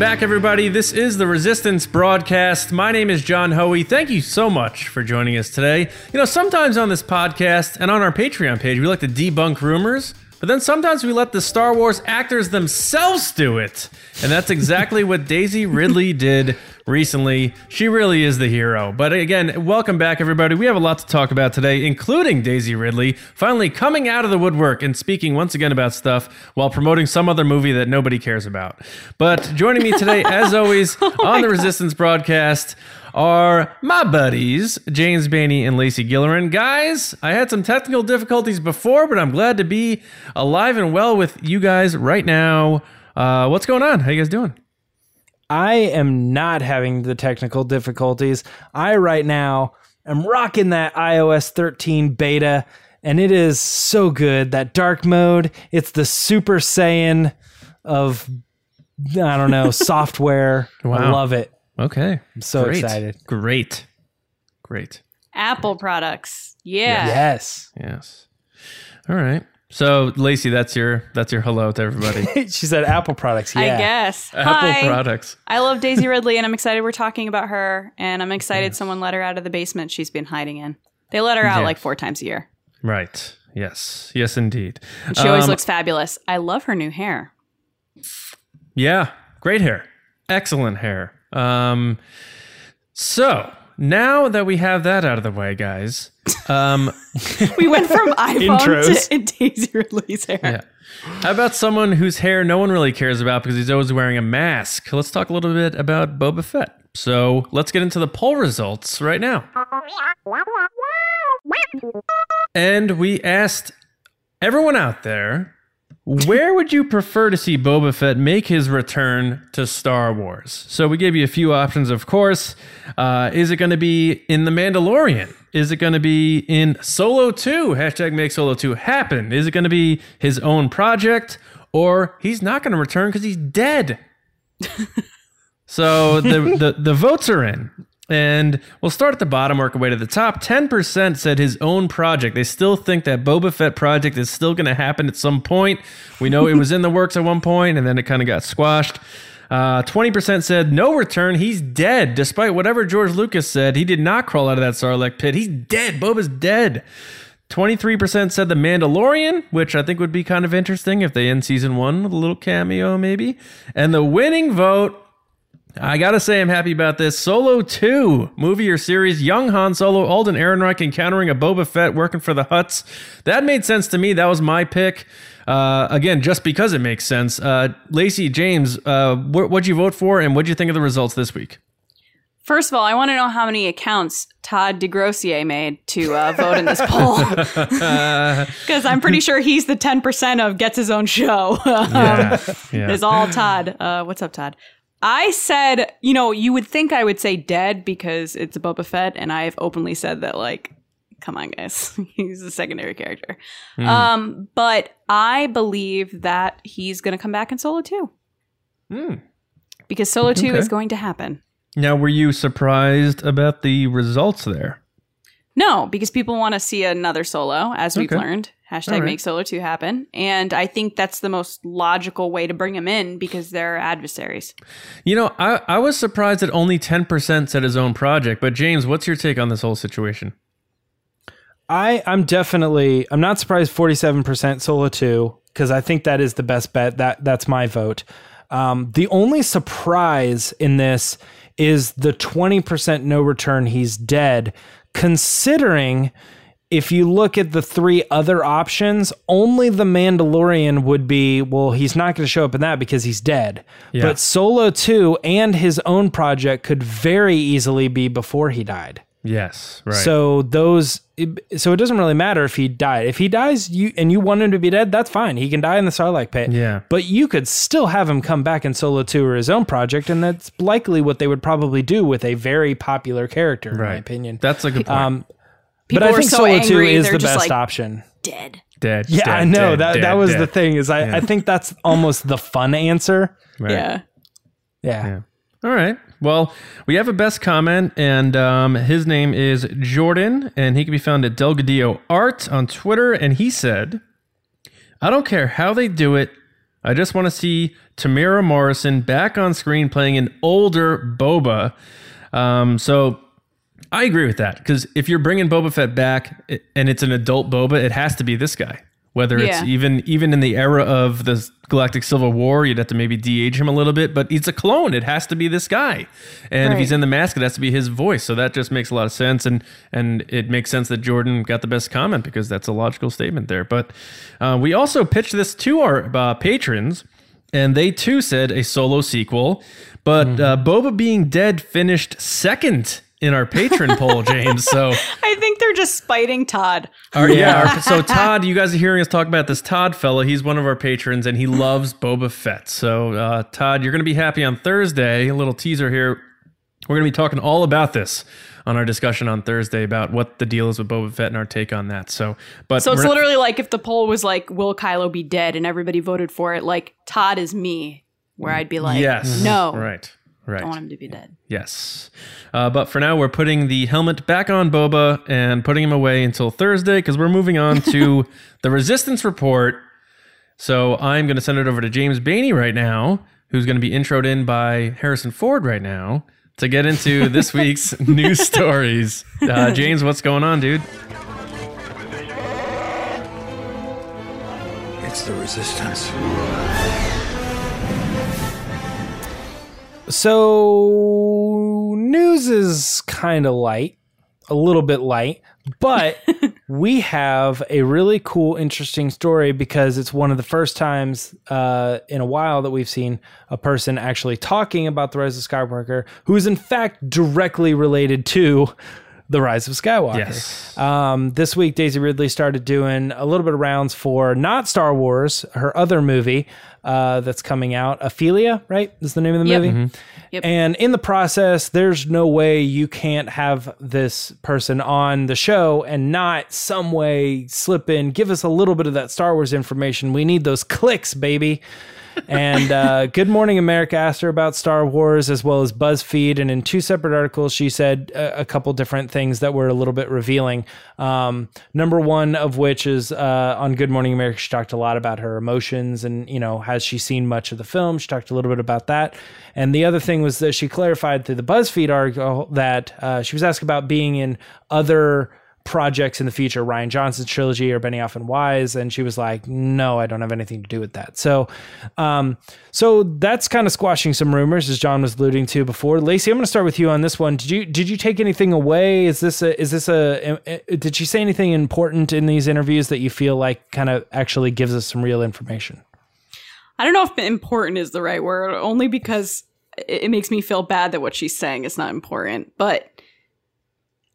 Back, everybody. This is the Resistance broadcast. My name is John Hoey. Thank you so much for joining us today. You know, sometimes on this podcast and on our Patreon page, we like to debunk rumors, but then sometimes we let the Star Wars actors themselves do it. And that's exactly what Daisy Ridley did recently. She really is the hero. But again, welcome back, everybody. We have a lot to talk about today, including Daisy Ridley finally coming out of the woodwork and speaking once again about stuff while promoting some other movie that nobody cares about. But joining me today, as always, on the Resistance broadcast are my buddies, James Bainey and Lacey Gillerin. Guys, I had some technical difficulties before, but I'm glad to be alive and well with you guys right now. Uh, what's going on? How you guys doing? I am not having the technical difficulties. I right now am rocking that iOS 13 beta, and it is so good. That dark mode, it's the Super Saiyan of I don't know software. I love it. Okay. I'm so Great. excited. Great. Great. Apple products. Yeah. Yes. Yes. All right. So, Lacey, that's your that's your hello to everybody. she said Apple products. Yeah. I guess. Apple Hi. products. I love Daisy Ridley and I'm excited we're talking about her. And I'm excited someone let her out of the basement she's been hiding in. They let her out Yeah. like four times a year. Right. Yes. Yes, indeed. And she always Um, looks fabulous. I love her new hair. Yeah. Great hair. Excellent hair. Um. So now that we have that out of the way, guys. Um. We went from iPhone to Daisy Ridley's hair. Yeah. How about someone whose hair no one really cares about because he's always wearing a mask? Let's talk a little bit about Boba Fett. So let's get into the poll results right now. And we asked everyone out there, where would you prefer to see Boba Fett make his return to Star Wars? So we gave you a few options, of course. Uh, is it going to be in The Mandalorian? Is it going to be in Solo 2? Hashtag make Solo 2 happen. Is it going to be his own project? Or he's not going to return because he's dead. So the, the the votes are in. And we'll start at the bottom, work our way to the top. 10% said his own project. They still think that Boba Fett project is still going to happen at some point. We know it was in the works at one point, and then it kind of got squashed. Uh, 20% said no return. He's dead. Despite whatever George Lucas said, he did not crawl out of that Sarlacc pit. He's dead. Boba's dead. 23% said The Mandalorian, which I think would be kind of interesting if they end season one with a little cameo, maybe. And the winning vote I gotta say, I'm happy about this. Solo 2 movie or series, young Han Solo, Alden Ehrenreich encountering a Boba Fett working for the Hutts. That made sense to me. That was my pick. Uh, again, just because it makes sense. Uh, Lacey, James, uh, what, what'd you vote for and what'd you think of the results this week? First of all, I want to know how many accounts Todd DeGrossier made to uh, vote in this poll. Because I'm pretty sure he's the 10% of gets his own show. Yeah. yeah. It's all Todd. Uh, what's up, Todd? I said, you know, you would think I would say dead because it's a Boba Fett, and I've openly said that, like, come on, guys, he's a secondary character. Hmm. Um, but I believe that he's going to come back in Solo 2 Hmm. because Solo 2 Okay. is going to happen. Now, were you surprised about the results there? No, because people want to see another Solo, as we've Okay. learned. Hashtag All right. make Solo 2 happen. And I think that's the most logical way to bring him in because they're adversaries. You know, I, I was surprised that only 10% said his own project. But, James, what's your take on this whole situation? I I'm definitely I'm not surprised 47% solo 2 cuz I think that is the best bet. That that's my vote. Um, the only surprise in this is the 20% no return he's dead considering if you look at the three other options, only the Mandalorian would be, well, he's not going to show up in that because he's dead. Yeah. But Solo 2 and his own project could very easily be before he died. Yes, right. So those, so it doesn't really matter if he died. If he dies, you and you want him to be dead, that's fine. He can die in the Sarlacc pit. Yeah. But you could still have him come back in Solo Two or his own project, and that's likely what they would probably do with a very popular character, in my Right. opinion. That's a good point. Um, People but I think so Solo Two is the best like, option. Dead. dead. Yeah, dead, I know dead, that dead, that was dead. the thing. Is I, I think that's almost the fun answer. Right. Yeah. Yeah. Yeah. All right. Well, we have a best comment, and um, his name is Jordan, and he can be found at Delgadillo Art on Twitter. And he said, "I don't care how they do it. I just want to see Temuera Morrison back on screen playing an older Boba. Um, so I agree with that because if you're bringing Boba Fett back and it's an adult Boba, it has to be this guy. Whether it's even even in the era of the Galactic Civil War, you'd have to maybe de-age him a little bit, but he's a clone. It has to be this guy, and if he's in the mask, it has to be his voice. So that just makes a lot of sense, and and it makes sense that Jordan got the best comment because that's a logical statement there. But uh, we also pitched this to our uh, patrons, and they too said a solo sequel. But uh, Boba being dead finished second in our patron poll, James. So. I think they're just spiting Todd. Our, yeah. our- so Todd, you guys are hearing us talk about this Todd fella. He's one of our patrons, and he loves Boba Fett. So uh, Todd, you're going to be happy on Thursday. A little teaser here. We're going to be talking all about this on our discussion on Thursday about what the deal is with Boba Fett and our take on that. So, but So it's we're not- literally like if the poll was like, "Will Kylo be dead?" and everybody voted for it, like Todd is me, where I'd be like, yes, no, right, right, I want him to be dead." Yes. Uh, but for now, we're putting the helmet back on Boba and putting him away until Thursday because we're moving on to the Resistance Report. So I'm going to send it over to James Bainey right now, who's going to be introed in by Harrison Ford right now to get into this week's news stories. Uh, James, what's going on, dude? It's the resistance. So news is kind of light, a little bit light, but we have a really cool, interesting story because it's one of the first times uh, in a while that we've seen a person actually talking about the Rise of Skywalker, who is in fact directly related to the Rise of Skywalker. Yes. Um, this week, Daisy Ridley started doing a little bit of rounds for not Star Wars, her other movie uh, that's coming out. Ophelia, right? Is the name of the Yep. movie? Yep. And in the process, there's no way you can't have this person on the show and not some way slip in, give us a little bit of that Star Wars information. We need those clicks, baby. And uh, Good Morning America asked her about Star Wars as well as BuzzFeed. And in two separate articles, she said a, a couple different things that were a little bit revealing. Um, number one of which is uh, on Good Morning America, she talked a lot about her emotions and, you know, has she seen much of the film? She talked a little bit about that. And the other thing was that she clarified through the BuzzFeed article that uh, she was asked about being in other projects in the future, Rian Johnson's trilogy or Benioff and Weiss, and she was like, "No, I don't have anything to do with that." So, um, so that's kind of squashing some rumors, as John was alluding to before. Lacey, I'm going to start with you on this one. Did you did you take anything away? Is this a is this a, a did she say anything important in these interviews that you feel like kind of actually gives us some real information? I don't know if important is the right word, only because it, it makes me feel bad that what she's saying is not important. But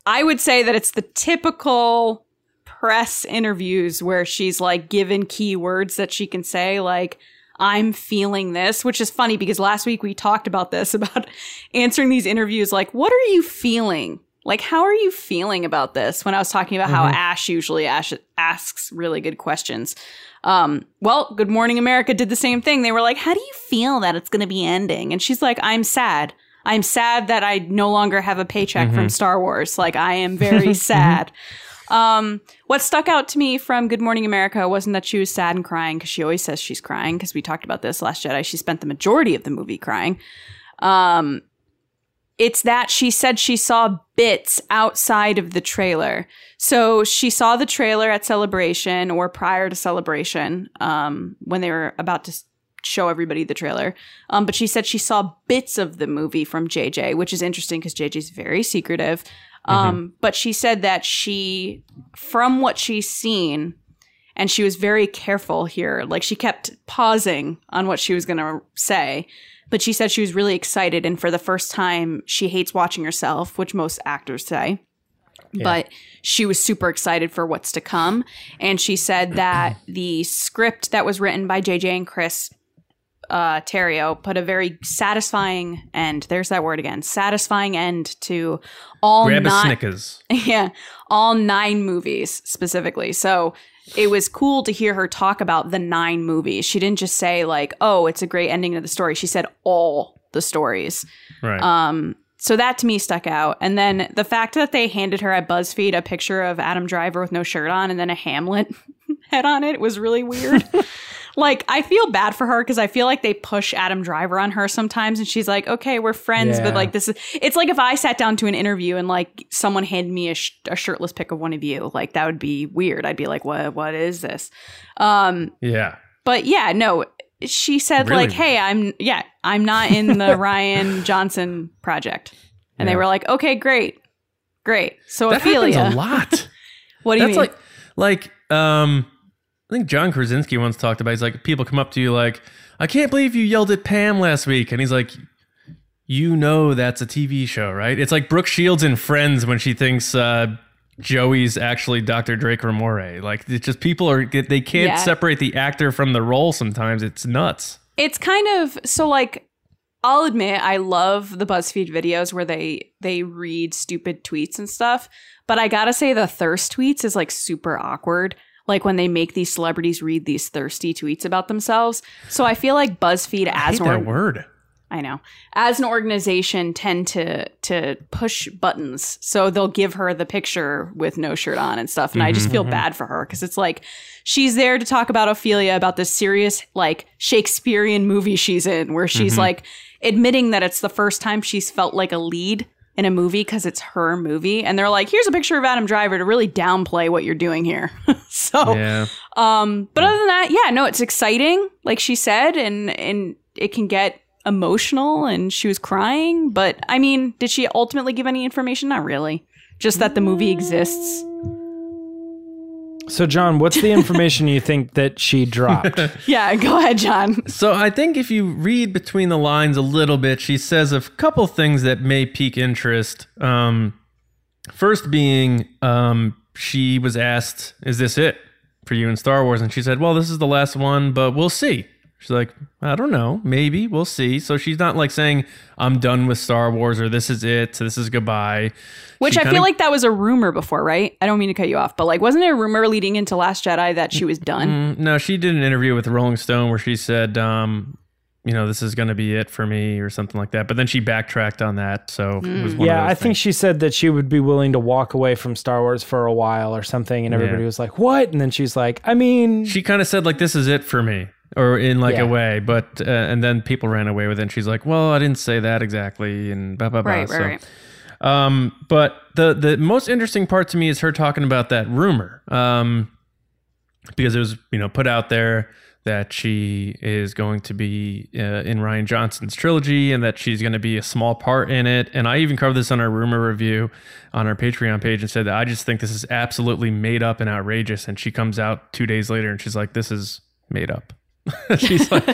I would say that it's the typical press interviews where she's like given keywords that she can say, like, I'm feeling this, which is funny because last week we talked about this about answering these interviews like, what are you feeling? Like, how are you feeling about this? When I was talking about how Ash usually Ash asks really good questions. Um, well, Good Morning America did the same thing. They were like, How do you feel that it's going to be ending? And she's like, I'm sad. I'm sad that I no longer have a paycheck from Star Wars. Like, I am very sad. Um, what stuck out to me from Good Morning America wasn't that she was sad and crying because she always says she's crying because we talked about this last Jedi. She spent the majority of the movie crying. Um, it's that she said she saw bits outside of the trailer. So she saw the trailer at Celebration or prior to Celebration um, when they were about to show everybody the trailer. Um, but she said she saw bits of the movie from JJ, which is interesting because JJ's very secretive. Um, But she said that she, from what she's seen, and she was very careful here. Like she kept pausing on what she was going to say, but she said she was really excited. And for the first time, she hates watching herself, which most actors say. But she was super excited for what's to come. And she said that the script that was written by JJ and Chris uh, Terrio put a very satisfying end. There's that word again. Satisfying end to all Grab a nine- Snickers. yeah, all nine movies specifically. So it was cool to hear her talk about the nine movies. She didn't just say like, "Oh, it's a great ending to the story." She said all the stories. Right. Um, so that to me stuck out. And then the fact that they handed her at BuzzFeed a picture of Adam Driver with no shirt on and then a Hamlet head on it was really weird. like I feel bad for her because I feel like they push Adam Driver on her sometimes, and she's like, "Okay, we're friends, Yeah. but like this is." It's like if I sat down to an interview and like someone handed me a, sh- a shirtless pic of one of you, like that would be weird. I'd be like, "What? What is this?" Um, Yeah. but yeah, no. She said Really like, "Hey, I'm yeah, I'm not in the Rian Johnson project," and they were like, "Okay, great, great." So That Ophelia, a lot. what do you That's mean? like, like, um, I think John Krasinski once talked about. He's like, people come up to you like, "I can't believe you yelled at Pam last week," and he's like, "You know that's a TV show, right?" It's like Brooke Shields in Friends when she thinks uh, Joey's actually Dr. Drake Moray. Like, it's just people are they can't Yeah. separate the actor from the role. Sometimes it's nuts. it's kind of so like I'll admit I love the BuzzFeed videos where they they read stupid tweets and stuff, but I got to say the thirst tweets is like super awkward. Like when they make these celebrities read these thirsty tweets about themselves. So I feel like BuzzFeed as an org- word. I know. As an organization tend to to push buttons. So they'll give her the picture with no shirt on and stuff. And I just feel bad for her because it's like she's there to talk about Ophelia about this serious like Shakespearean movie she's in where she's like admitting that it's the first time she's felt like a lead in a movie because it's her movie and they're like here's a picture of Adam Driver to really downplay what you're doing here. so Yeah. um, but other than that, yeah, no, it's exciting, like she said, and and it can get emotional, and she was crying. But I mean, did she ultimately give any information? Not really. Just that the movie exists. So, John, what's the information you think that she dropped? Yeah, go ahead, John. So I think if you read between the lines a little bit, she says a couple things that may pique interest. Um, first being, um, she was asked, "Is this it for you in Star Wars?" And she said, "Well, this is the last one, but we'll see." She's like, "I don't know, maybe we'll see." So she's not like saying, "I'm done with Star Wars" or "This is it," "This is goodbye." Which She I kinda- feel like that was a rumor before, right? I don't mean to cut you off, but like, wasn't it a rumor leading into Last Jedi that she was done? Mm, No, she did an interview with Rolling Stone where she said, um, you know, this is going to be it for me or something like that. But then she backtracked on that. So it was one yeah, of I those think she said that she would be willing to walk away from Star Wars for a while or something, and everybody Yeah. was like, "What?" And then she's like, "I mean, she kind of said like, this is it for me or in like Yeah. a way. But, uh, and then people ran away with it. And she's like, well, I didn't say that exactly. And blah, blah, blah. Right, right, right. Um, but the, the most interesting part to me is her talking about that rumor. Um, because it was, you know, put out there that she is going to be uh, in Rian Johnson's trilogy and that she's going to be a small part in it. And I even covered this on our rumor review on our Patreon page and said that I just think this is absolutely made up and outrageous. And she comes out two days later and she's like, this is made up. she's like,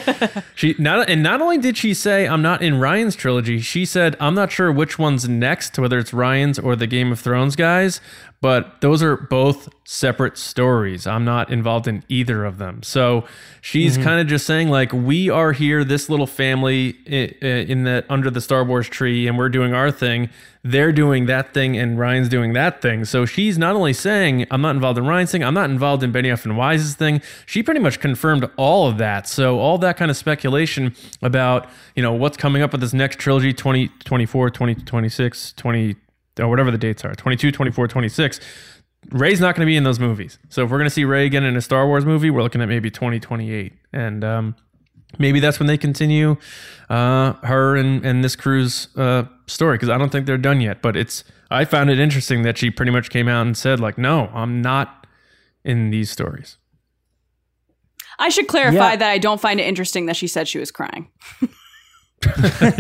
she not, and not only did she say I'm not in Rian's trilogy, she said I'm not sure which one's next, whether it's Rian's or the Game of Thrones guys, but those are both separate stories. I'm not involved in either of them. So she's mm-hmm. kind of just saying like we are here, this little family in the under the Star Wars tree, and we're doing our thing. They're doing that thing, and Rian's doing that thing. So she's not only saying I'm not involved in Rian's thing, I'm not involved in Benioff and Weiss's thing. She pretty much confirmed all of that. So all that kind of speculation about you know what's coming up with this next trilogy 2024 2026 20 or whatever the dates are 22 24 26 Rey's not going to be in those movies. So if we're going to see Rey again in a Star Wars movie, we're looking at maybe 2028. And um, maybe that's when they continue uh, her and, and this crew's uh, story because I don't think they're done yet. But it's I found it interesting that she pretty much came out and said like, no, I'm not in these stories. I should clarify Yeah. that I don't find it interesting that she said she was crying. have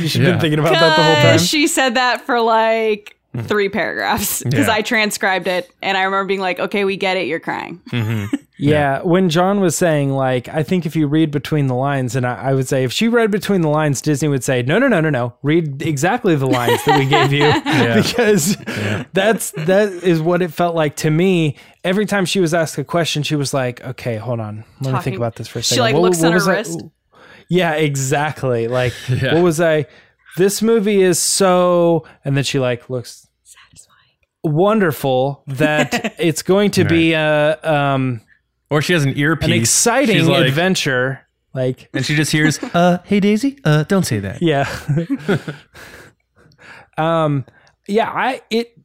you Yeah. been thinking about that the whole time?" She said that for like mm-hmm. three paragraphs because Yeah. I transcribed it and I remember being like, okay, we get it. You're crying. Mm-hmm. Yeah, when John was saying like, I think if you read between the lines, and I, I would say if she read between the lines, Disney would say, no, no, no, no, no, read exactly the lines that we gave you, because that's that is what it felt like to me. Every time she was asked a question, she was like, okay, hold on, let me think about this for a She, second. like, What- looks what at her was I- wrist. Yeah, exactly. Like, Yeah. what was I? This movie is so, and then she like looks wonderful that it's going to be a um Or she has an earpiece. an exciting like- adventure. Like, And she just hears, uh, hey Daisy, uh, don't say that. yeah, um, yeah. I it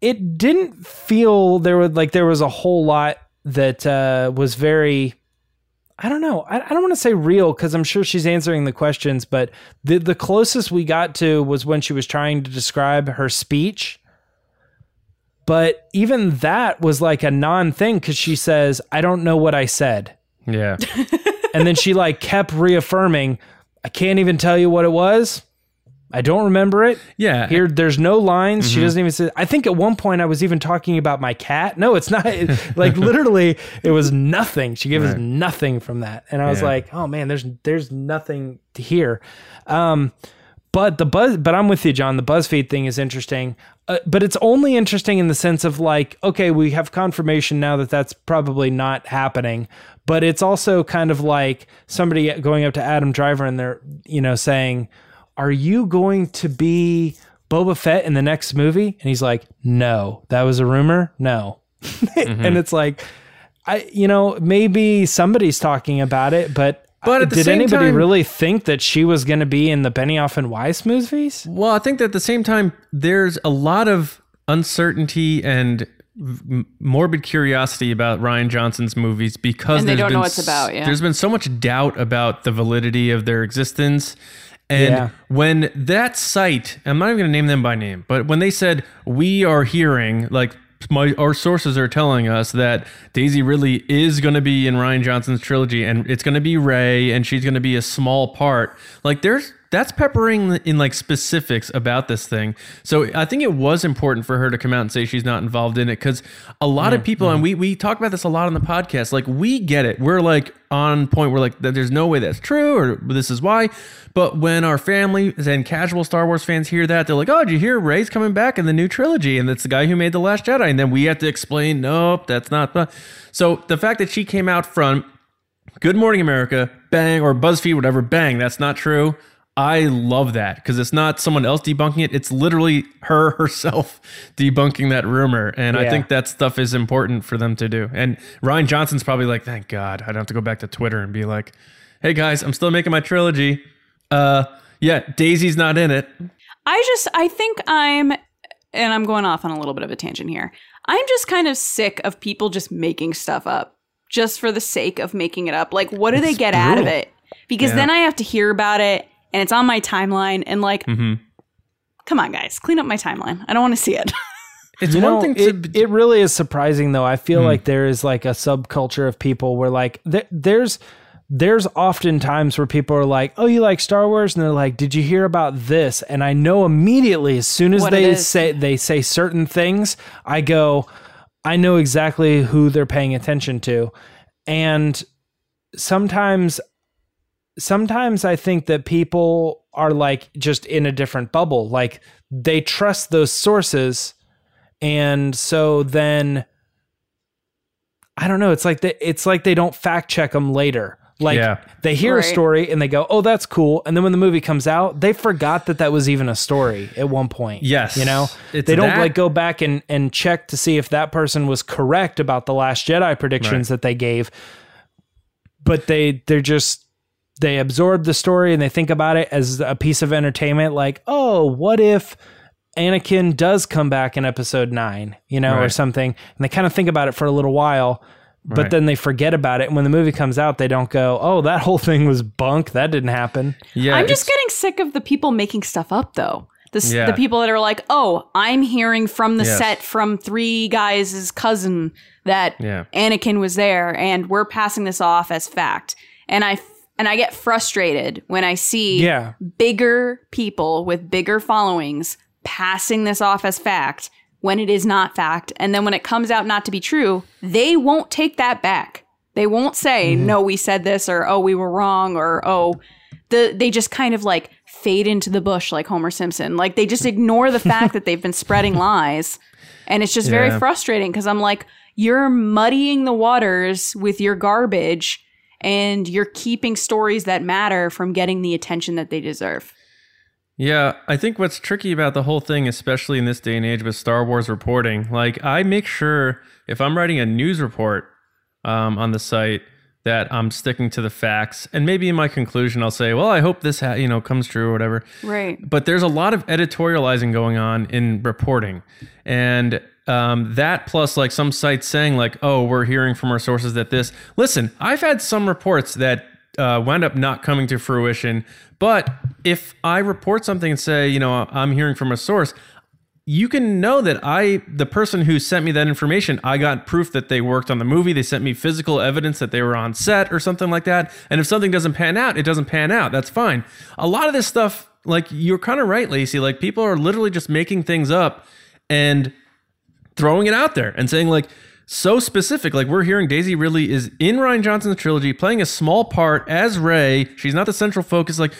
it didn't feel there was like there was a whole lot that uh, was very. I don't know. I, I don't want to say real because I'm sure she's answering the questions, but the the closest we got to was when she was trying to describe her speech. But even that was like a non thing because she says, "I don't know what I said," Yeah. and then she like kept reaffirming, "I can't even tell you what it was." I don't remember it. Yeah. Here, there's no lines. Mm-hmm. She doesn't even say. I think at one point I was even talking about my cat. No, it's not. It- like literally, it was nothing. She gave us nothing from that, and I was Yeah. like, oh man, there's there's nothing to hear. Um, but the buzz, but I'm with you, John. The BuzzFeed thing is interesting, uh, but it's only interesting in the sense of like, okay, we have confirmation now that that's probably not happening. But it's also kind of like somebody going up to Adam Driver and they're, you know, saying, "Are you going to be Boba Fett in the next movie?" And he's like, "No, that was a rumor. No." and it's like, I, you know, maybe somebody's talking about it, but. But at the did same anybody time- really think that she was going to be in the Benioff and Weiss movies? Well, I think that at the same time, there's a lot of uncertainty and v- morbid curiosity about Rian Johnson's movies because And they don't know been what it's about, yeah. There's been so much doubt about the validity of their existence. And Yeah. when that site, I'm not even going to name them by name, but when they said, we are hearing, like, my, our sources are telling us that Daisy Ridley is going to be in Rian Johnson's trilogy and it's going to be Ray and she's going to be a small part. Like there's that's peppering in like specifics about this thing. So I think it was important for her to come out and say she's not involved in it because a lot of people and mm-hmm. we we talk about this a lot on the podcast. Like we get it. We're like on point. We're like there's no way that's true or this is why. But when our family and casual Star Wars fans hear that, they're like, "Oh, did you hear Rey's coming back in the new trilogy?" And it's the guy who made the Last Jedi. And then we have to explain, "Nope, that's not." the-" So the fact that she came out front Good Morning America, bang, or BuzzFeed, whatever, bang, that's not true. I love that because it's not someone else debunking it. It's literally her herself debunking that rumor. And I think that stuff is important for them to do. And Rian Johnson's probably like, thank God, I don't have to go back to Twitter and be like, hey guys, I'm still making my trilogy. Uh, yeah, Daisy's not in it. I just I think I'm and I'm going off on a little bit of a tangent here. I'm just kind of sick of people just making stuff up just for the sake of making it up. Like what do they get out of it? Because Yeah. then I have to hear about it and it's on my timeline and like hmm come on guys, clean up my timeline. I don't want to see it. It's You one know, thing it, to. it really is surprising though. I feel like there is like a subculture of people where like there, there's there's often times where people are like, "Oh, you like Star Wars?" and they're like, "Did you hear about this?" And I know immediately as soon as What they say they say certain things, I go, I know exactly who they're paying attention to. And sometimes sometimes I think that people are like just in a different bubble. Like they trust those sources and so then I don't know, it's like they, it's like they don't fact check them later. Like Yeah. they hear Right. a story and they go, "Oh, that's cool." And then when the movie comes out, they forgot that that was even a story at one point. Yes. You know? It's they don't that- like go back and and check to see if that person was correct about the last Jedi predictions that they gave. But they they're just they absorb the story and they think about it as a piece of entertainment like, "Oh, what if Anakin does come back in episode 9, you know, or something." And they kind of think about it for a little while. But Right. then they forget about it. And when the movie comes out, they don't go, oh, that whole thing was bunk. That didn't happen. Yeah, I'm just getting sick of the people making stuff up though. The, Yeah. the people that are like, oh, I'm hearing from the Yes. set from three guys' cousin that Yeah. Anakin was there, and we're passing this off as fact. And I f- and I get frustrated when I see Yeah. bigger people with bigger followings passing this off as fact when it is not fact. And then when it comes out not to be true, they won't take that back. They won't say, mm-hmm. no, we said this, or oh, we were wrong, or oh, the they just kind of like fade into the bush like Homer Simpson. Like they just ignore the fact that they've been spreading lies. And it's just very frustrating because I'm like, you're muddying the waters with your garbage and you're keeping stories that matter from getting the attention that they deserve. Yeah, I think what's tricky about the whole thing, especially in this day and age with Star Wars reporting, like I make sure if I'm writing a news report um, on the site that I'm sticking to the facts, and maybe in my conclusion I'll say, "Well, I hope this ha- you know comes true or whatever." Right. But there's a lot of editorializing going on in reporting, and um, that plus like some sites saying like, oh, we're hearing from our sources that this. Listen, I've had some reports that uh, wound up not coming to fruition. But if I report something and say, you know, I'm hearing from a source, you can know that I, the person who sent me that information, I got proof that they worked on the movie. They sent me physical evidence that they were on set or something like that. And if something doesn't pan out, it doesn't pan out. That's fine. A lot of this stuff, like you're kind of right, Lacey. Like people are literally just making things up and throwing it out there and saying like so specific. Like we're hearing Daisy Ridley is in Rian Johnson's trilogy playing a small part as Rey. She's not the central focus. Like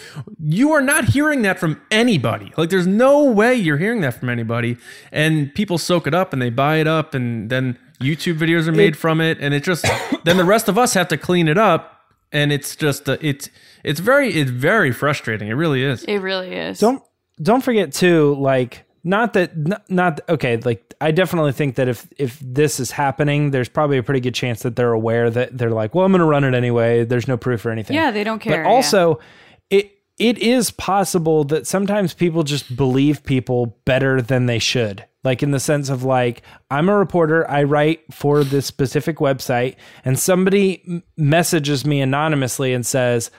you are not hearing that from anybody. Like there's no way you're hearing that from anybody. And people soak it up and they buy it up and then YouTube videos are made from it and it just then the rest of us have to clean it up and it's just uh, it's it's very it's very frustrating. It really is. It really is. Don't don't forget too like not that not, not okay like i definitely think that if if this is happening there's probably a pretty good chance that they're aware that they're like well i'm going to run it anyway. There's no proof or anything. Yeah, they don't care. but also it it is possible that sometimes people just believe people better than they should. Like in the sense of like i'm a reporter i write for this specific website and somebody messages me anonymously and says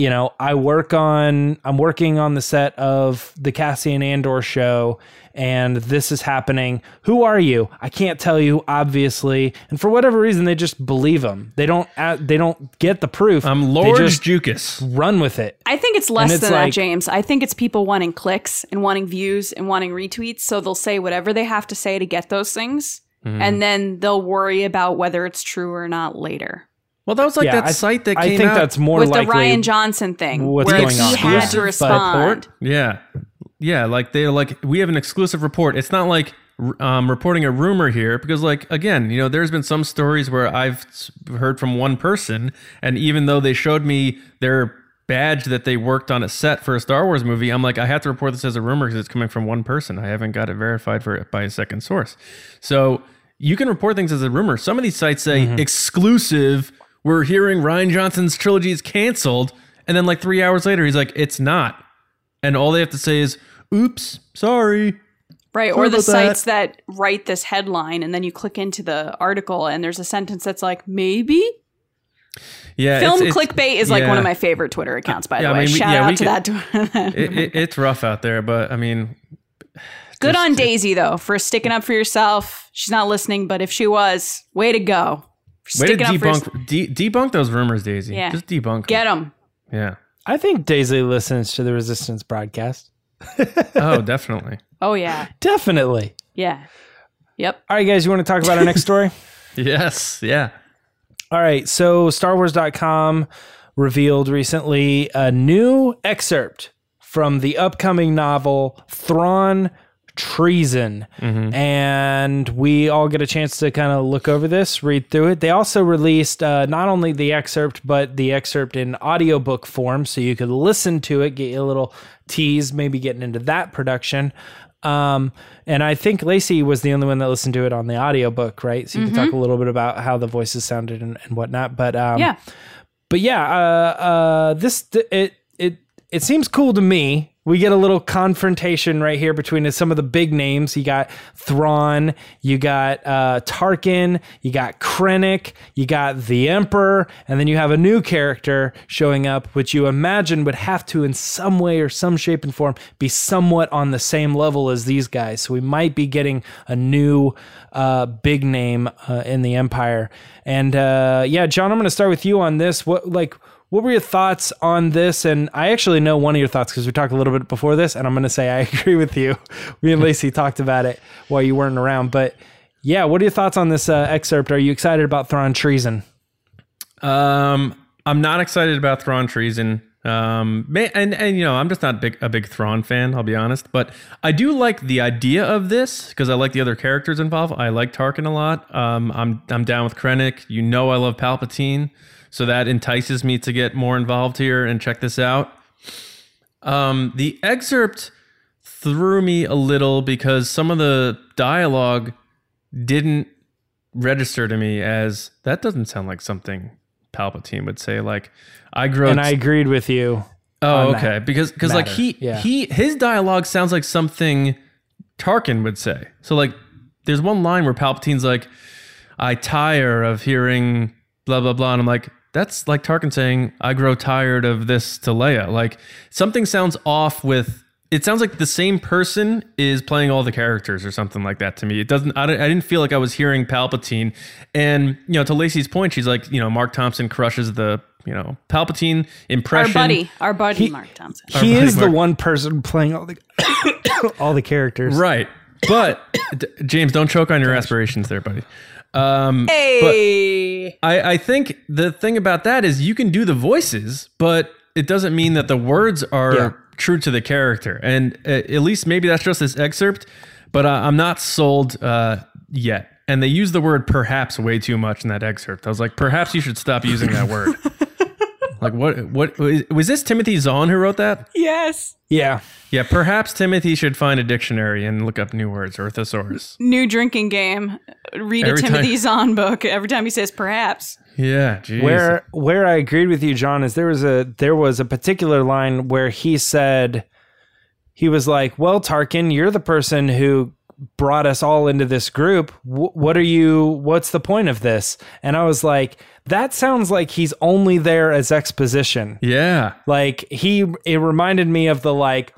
you know, I work on I'm working on the set of the Cassian Andor show and this is happening. Who are you? I can't tell you obviously. And for whatever reason they just believe them. They don't uh, they don't get the proof. I'm They Lord just Jukas. run with it. I think it's less it's than like- that, James. I think it's people wanting clicks and wanting views and wanting retweets. So they'll say whatever they have to say to get those things. Mm-hmm. And then they'll worry about whether it's true or not later. Well, that was like Yeah, that I- site that I came think out. that's more With likely the Rian Johnson thing, what's where going he on. had to respond. Yeah. Yeah. Like they're like, we have an exclusive report. It's not like um, reporting a rumor here because, like, again, you know, there's been some stories where I've heard from one person, and even though they showed me their badge that they worked on a set for a Star Wars movie, I'm like, I have to report this as a rumor because it's coming from one person. I haven't got it verified for by a second source. So you can report things as a rumor. Some of these sites say exclusive. We're hearing Rian Johnson's trilogy is canceled. And then like three hours later, he's like, it's not. And all they have to say is, oops, sorry. Right. Sorry or the that. sites that write this headline and then you click into the article and there's a sentence that's like, maybe? Yeah. Film it's, it's, clickbait is like one of my favorite Twitter accounts, by Yeah, the I way. mean, we- Shout yeah, out to could- that. It, it, it's rough out there, but I mean, Good on Daisy, though, for sticking up for yourself. She's not listening, but if she was, way to go. For way to sticking up for yours- debunk, de- debunk those rumors, Daisy. Yeah. Just debunk. 'em. Get them. Yeah. I think Daisy listens to the Resistance broadcast. Oh, definitely. Oh, yeah. Definitely. Yeah. Yep. All right, guys, you want to talk about our next story? Yes. Yeah. All right, so StarWars.com revealed recently a new excerpt from the upcoming novel Thrawn Treason. And we all get a chance to kind of look over this, read through it. They also released uh, not only the excerpt, but the excerpt in audiobook form so you could listen to it, get a little tease, maybe getting into that production. Um, and I think Lacey was the only one that listened to it on the audiobook, right? So you can talk a little bit about how the voices sounded and, and whatnot. But um, Yeah. but yeah, uh, uh, this it it it seems cool to me. We get a little confrontation right here between some of the big names. You got Thrawn, you got uh, Tarkin, you got Krennic, you got the Emperor, and then you have a new character showing up, which you imagine would have to, in some way or some shape and form, be somewhat on the same level as these guys. So we might be getting a new uh, big name uh, in the Empire. And uh, yeah, John, I'm going to start with you on this. What like what were your thoughts on this? And I actually know one of your thoughts because we talked a little bit before this, and I'm going to say I agree with you. Me and Lacey talked about it while you weren't around, but yeah, what are your thoughts on this uh, excerpt? Are you excited about Thrawn treason? Um, I'm not excited about Thrawn treason. Um, and and you know, I'm just not big a big Thrawn fan. I'll be honest, but I do like the idea of this because I like the other characters involved. I like Tarkin a lot. Um, I'm I'm down with Krennic. You know, I love Palpatine, so that entices me to get more involved here and check this out. Um, the excerpt threw me a little because some of the dialogue didn't register to me as that doesn't sound like something Palpatine would say. Like I grew up. And I agreed with you. oh, okay. that Because because like he Yeah. he his dialogue sounds like something Tarkin would say. So like there's one line where Palpatine's like, "I tire of hearing blah blah blah," and I'm like, that's like Tarkin saying, "I grow tired of this" to Leia. Like something sounds off with. It sounds like the same person is playing all the characters or something like that to me. It doesn't. I, I didn't feel like I was hearing Palpatine. And you know, to Lacey's point, she's like, you know, Marc Thompson crushes the you know Palpatine impression. Our buddy, our buddy Marc Thompson. he buddy is the one person playing all the all the characters. right? But James, don't choke on your aspirations, there, buddy. Um, Hey, I, I think the thing about that is you can do the voices, but it doesn't mean that the words are Yeah. true to the character. And uh, at least maybe that's just this excerpt, but uh, I'm not sold uh, yet. And they use the word perhaps way too much in that excerpt. I was like, perhaps you should stop using that word. like, what? What was this? Timothy Zahn who wrote that? yes. Yeah. Yeah, perhaps Timothy should find a dictionary and look up new words or thesaurus. New drinking game. Read Every a time- Timothy Zahn book every time he says perhaps. Yeah, geez. Where where I agreed with you, John, is there was a there was a particular line where he said he was like, "Well, Tarkin, you're the person who brought us all into this group. Wh- what are you? What's the point of this?" And I was like, "That sounds like he's only there as exposition." Yeah. Like he, it reminded me of the like,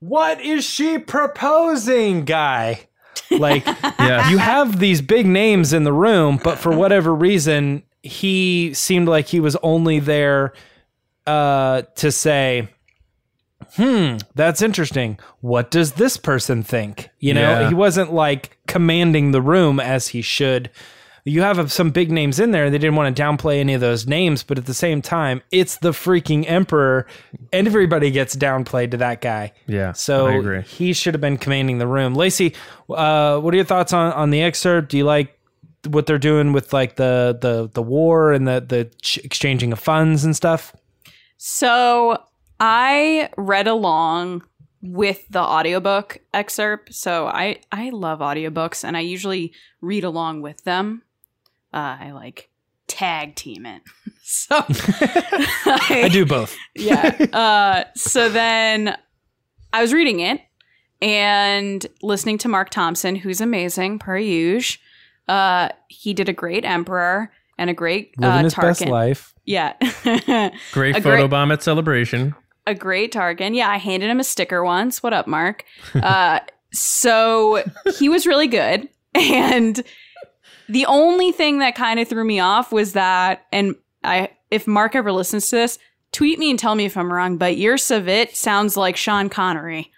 "What is she proposing?" guy. Like Yeah. you have these big names in the room, but for whatever reason, he seemed like he was only there uh, to say, "Hmm, that's interesting. What does this person think?" You know, Yeah. he wasn't like commanding the room as he should. You have some big names in there. And they didn't want to downplay any of those names, but at the same time, it's the freaking emperor, and everybody gets downplayed to that guy. Yeah. So I agree. he should have been commanding the room. Lacey, uh, what are your thoughts on, on the excerpt? Do you like what they're doing with like the the the war and the the exchanging of funds and stuff? So I read along with the audiobook excerpt. So I I love audiobooks and I usually read along with them. Uh, I like tag team it. so I do both. yeah. Uh, so then I was reading it and listening to Marc Thompson, who's amazing per usual. Uh, he did a great emperor and a great Living uh, his best life. Yeah. Great a photo bomb at celebration. a great Tarkin. Yeah, I handed him a sticker once. What up, Marc? Uh, so he was really good. And the only thing that kind of threw me off was that, and I, if Marc ever listens to this, tweet me and tell me if I'm wrong, but your Savit sounds like Sean Connery.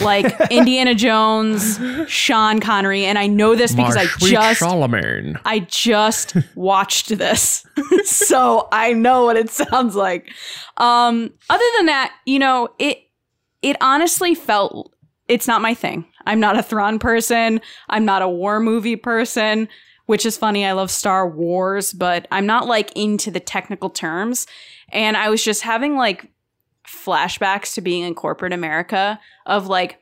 Like Indiana Jones, Sean Connery, and I know this because I just Charlemagne. I just watched this. so I know what it sounds like. Um other than that, you know, it it honestly felt it's not my thing. I'm not a Thrawn person. I'm not a war movie person, which is funny. I love Star Wars, but I'm not like into the technical terms. And I was just having like flashbacks to being in corporate America of like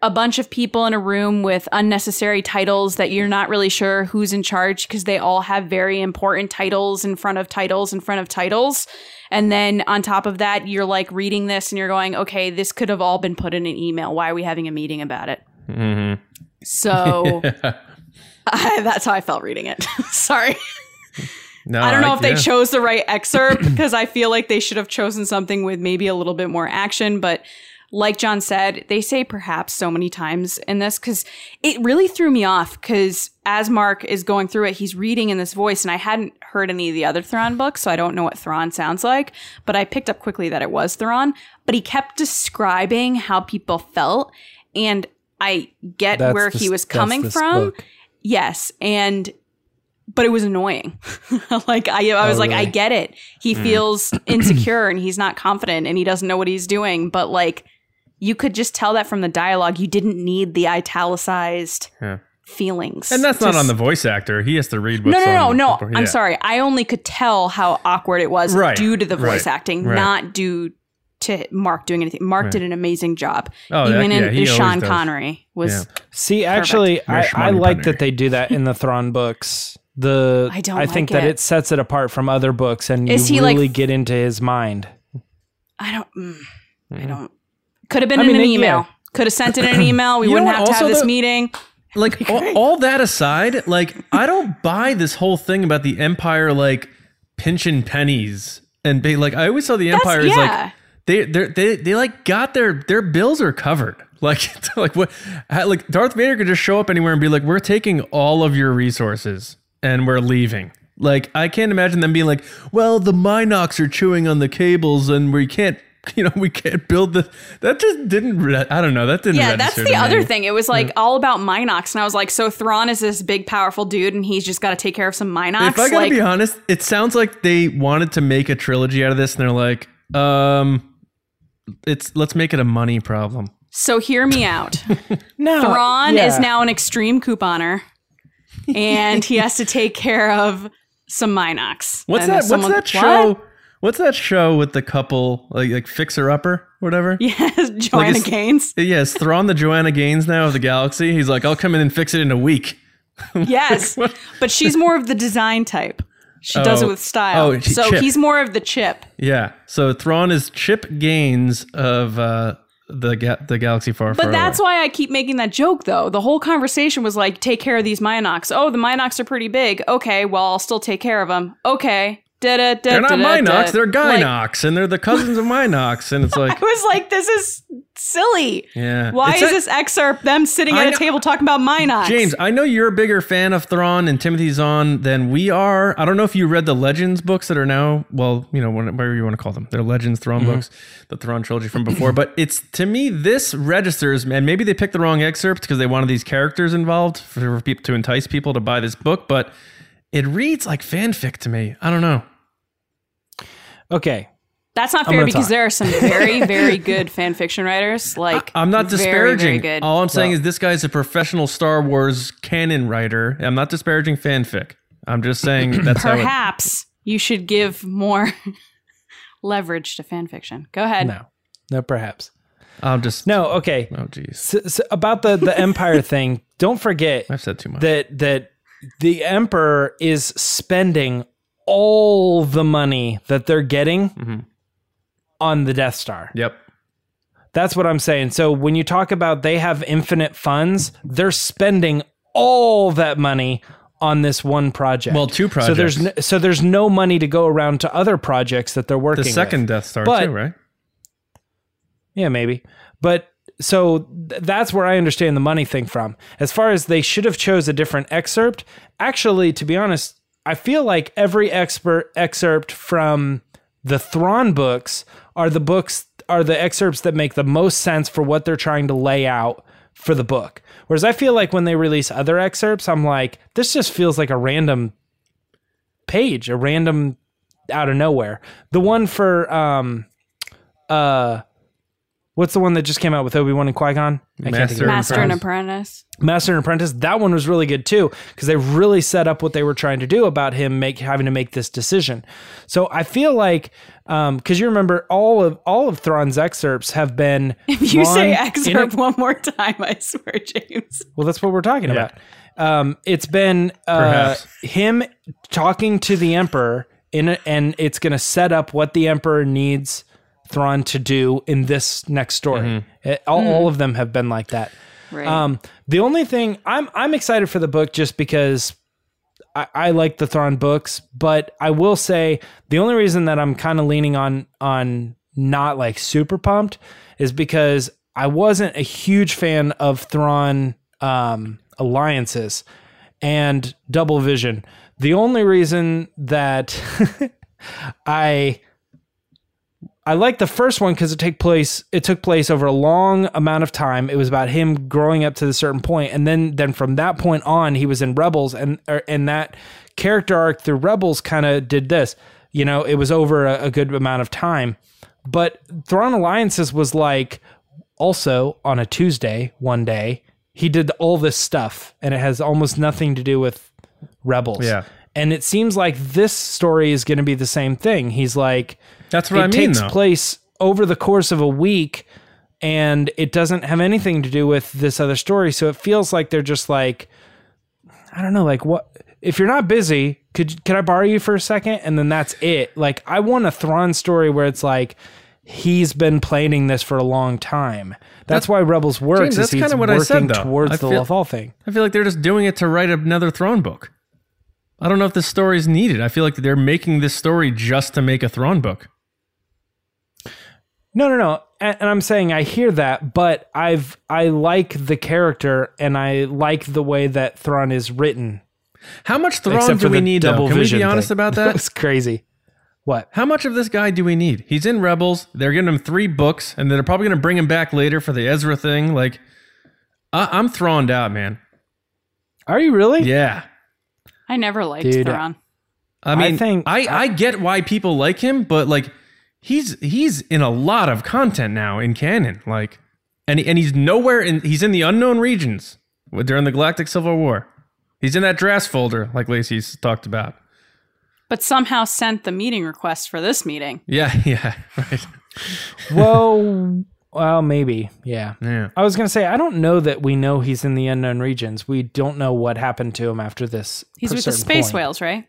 a bunch of people in a room with unnecessary titles that you're not really sure who's in charge because they all have very important titles in front of titles in front of titles. And then on top of that, you're like reading this and you're going, okay, this could have all been put in an email. Why are we having a meeting about it? hmm So I, that's how I felt reading it. Sorry. No, I don't know if they yeah. chose the right excerpt because I feel like they should have chosen something with maybe a little bit more action. But like John said, they say perhaps so many times in this because it really threw me off because as Marc is going through it, he's reading in this voice, and I hadn't heard any of the other Thrawn books, so I don't know what Thrawn sounds like. But I picked up quickly that it was Thrawn. But he kept describing how people felt, and I get That's where this- he was coming from. book. Yes, and but it was annoying. like I, I was Oh, like, I get it. He mm. feels insecure and he's not confident and he doesn't know what he's doing. But like, you could just tell that from the dialogue. You didn't need the italicized Yeah. feelings, And that's not on the voice actor. He has to read No, what's no, no, on no. the- I'm sorry. I only could tell how awkward it was Right, due to the voice right, acting, right. not due to Marc doing anything. Marc did an amazing job. Oh, Even that- yeah, he in always Sean does. Connery was. Yeah. See, actually, I, I like punnery. that they do that in the Thrawn books. The I don't I think like that it. it sets it apart from other books, and Is you he, like, really get into his mind. I don't. Mm, I don't. Could have been I in mean, an it- email. yeah. Could have sent it in an email. We wouldn't have to have Also this the- meeting. like all, all that aside, like I don't buy this whole thing about the empire like pinching pennies and be like I always saw the empire as yeah. like they they they they like got their their bills are covered. Like like what like Darth Vader could just show up anywhere and be like we're taking all of your resources and we're leaving. Like I can't imagine them being like, well, the mynocks are chewing on the cables and we can't you know, we can't build the. That just didn't. Re- I don't know. That didn't. Yeah, that's the to other thing. It was like all about mynocks, and I was like, so Thrawn is this big, powerful dude, and he's just got to take care of some mynocks. If I gotta like, be honest, it sounds like they wanted to make a trilogy out of this, and they're like, um, it's let's make it a money problem. so hear me out. No, Thrawn yeah. is now an extreme couponer, and he has to take care of some mynocks. What's that? if someone- what's that What? show? What's that show with the couple like like Fixer Upper, whatever? Yes, Joanna it's- Gaines. Yes, Thrawn the Joanna Gaines now of the galaxy. He's like, I'll come in and fix it in a week. Yes, but she's more of the design type. She does it Oh. with style. Oh, so Chip. he's more of the chip. Yeah. So Thrawn is Chip Gaines of uh, the ga- the galaxy far, But far that's away. why I keep making that joke, though. The whole conversation was like, take care of these mynocks. Oh, the mynocks are pretty big. Okay, well, I'll still take care of them. Okay. Da, They're not da, mynocks, da. they're Like, Gynox, and they're the cousins of mynocks, and it's like, I was like, this is silly. yeah. Why It's is a- this excerpt them sitting I at a table talking about mynocks? James, I know you're a bigger fan of Thrawn and Timothy Zahn than we are. I don't know if you read the Legends books that are now, well, you know, whatever you want to call them. They're Legends Thrawn mm-hmm. books, the Thrawn trilogy from before. but it's, to me, this registers, and maybe they picked the wrong excerpt because they wanted these characters involved for people to entice people to buy this book, but it reads like fanfic to me. I don't know. Okay, That's not fair because talk. there are some very, very good fan fiction writers. Like, I'm not disparaging. Very good. All I'm saying Well- is this guy is a professional Star Wars canon writer. I'm not disparaging fanfic. I'm just saying that's how it, Perhaps you should give more leverage to fan fiction. Go ahead. no, no, perhaps I'll just no. Okay, Oh jeez. so, so about the the Empire thing. Don't forget I've said too much. that that the Emperor is spending all the money that they're getting Mhm. on the Death Star. Yep. That's what I'm saying. So when you talk about they have infinite funds, they're spending all that money on this one project. Well, two So there's projects. no, so there's no money to go around to other projects that they're working. On. The second with. Death Star But- too, right? yeah, maybe. But so th- that's where I understand the money thing from. As far as they should have chose a different excerpt, actually, to be honest, I feel like every expert excerpt from the Thrawn books are the books are the excerpts that make the most sense for what they're trying to lay out for the book. Whereas I feel like when they release other excerpts, I'm like, this just feels like a random page, a random out of nowhere. The one for um uh what's the one that just came out with Obi-Wan and Qui-Gon? I can't think of Master. Master and Apprentice. Apprentice. Master and Apprentice. That one was really good too because they really set up what they were trying to do about him make having to make this decision. So I feel like because you remember all of all of Thrawn's excerpts have been If you say excerpt a- one more time, I swear, James. well, that's what we're talking about. Um, it's been uh, him talking to the Emperor in a, and it's going to set up what the Emperor needs Thrawn to do in this next story. It- all, all of them have been like that. Right. Um, the only thing I'm I'm excited for the book just because I, I like the Thrawn books, but I will say the only reason that I'm kind of leaning on on not like super pumped is because I wasn't a huge fan of Thrawn um, alliances and Double Vision. The only reason that I I like the first one because it take place. It took place over a long amount of time. It was about him growing up to a certain point, and then then from that point on, he was in Rebels, and er, and that character arc through Rebels kind of did this. You know, it was over a, a good amount of time, but Thrawn Alliances was like also on a Tuesday one day he did all this stuff, and it has almost nothing to do with Rebels. Yeah. and it seems like this story is going to be the same thing. He's like That's what it I mean, It takes though. place over the course of a week and it doesn't have anything to do with this other story so it feels like they're just like i don't know like what if you're not busy could could i borrow you for a second and then that's it like i want a thrawn story where it's like he's been planning this for a long time. That's, why Rebels works. James, that's kinda what I said, though. towards I the Lothal thing. I feel like they're just doing it to write another Thrawn book. I don't know if this story is needed. I feel like they're making this story just to make a Thrawn book. No, no, no. And, and I'm saying I hear that, but I've I like the character and I like the way that Thrawn is written. How much Thrawn Except do we the need? Though? double Can we vision be honest thing. about That that? was crazy. What? How much of this guy do we need? He's in Rebels. They're giving him three books, and they're probably going to bring him back later for the Ezra thing. Like, I- I'm thrown out, man. Are you really? Yeah. I never liked Dude, Thrawn. I mean, I think- I, I get why people like him, but like, he's he's in a lot of content now in canon. Like, and and he's nowhere in he's in the unknown regions during the Galactic Civil War. He's in that Drast folder, like Lacey's talked about. But somehow sent the meeting request for this meeting. Yeah, yeah, right. Well, well, maybe. Yeah. Yeah. I was gonna say I don't know that we know he's in the unknown regions. We don't know what happened to him after this. He's with the space point. whales, right?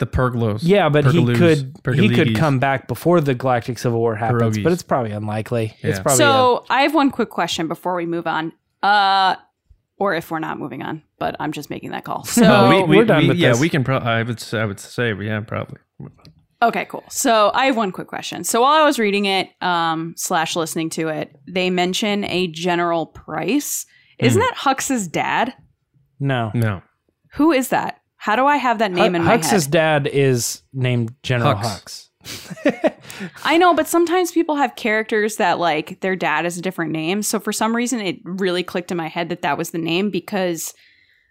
The Purrgils. Yeah, but he Pergaloos, could he could come back before the Galactic Civil War happens, Pierogies. but it's probably unlikely. It's probably So I have one quick question before we move on. Uh or if we're not moving on, but I'm just making that call. So No, we, we, we're done we- with yeah, this. we can. Pro- I would. Say, I would say. Yeah, probably. Okay, cool. So I have one quick question. So while I was reading it, um, slash listening to it, they mention a General Pryce. Isn't Hmm. that Hux's dad? no. No. Who is that? How do I have that name in my Hux's head? dad is named General Hux. Hux. I know, but sometimes people have characters that like their dad is a different name. So for some reason, it really clicked in my head that that was the name because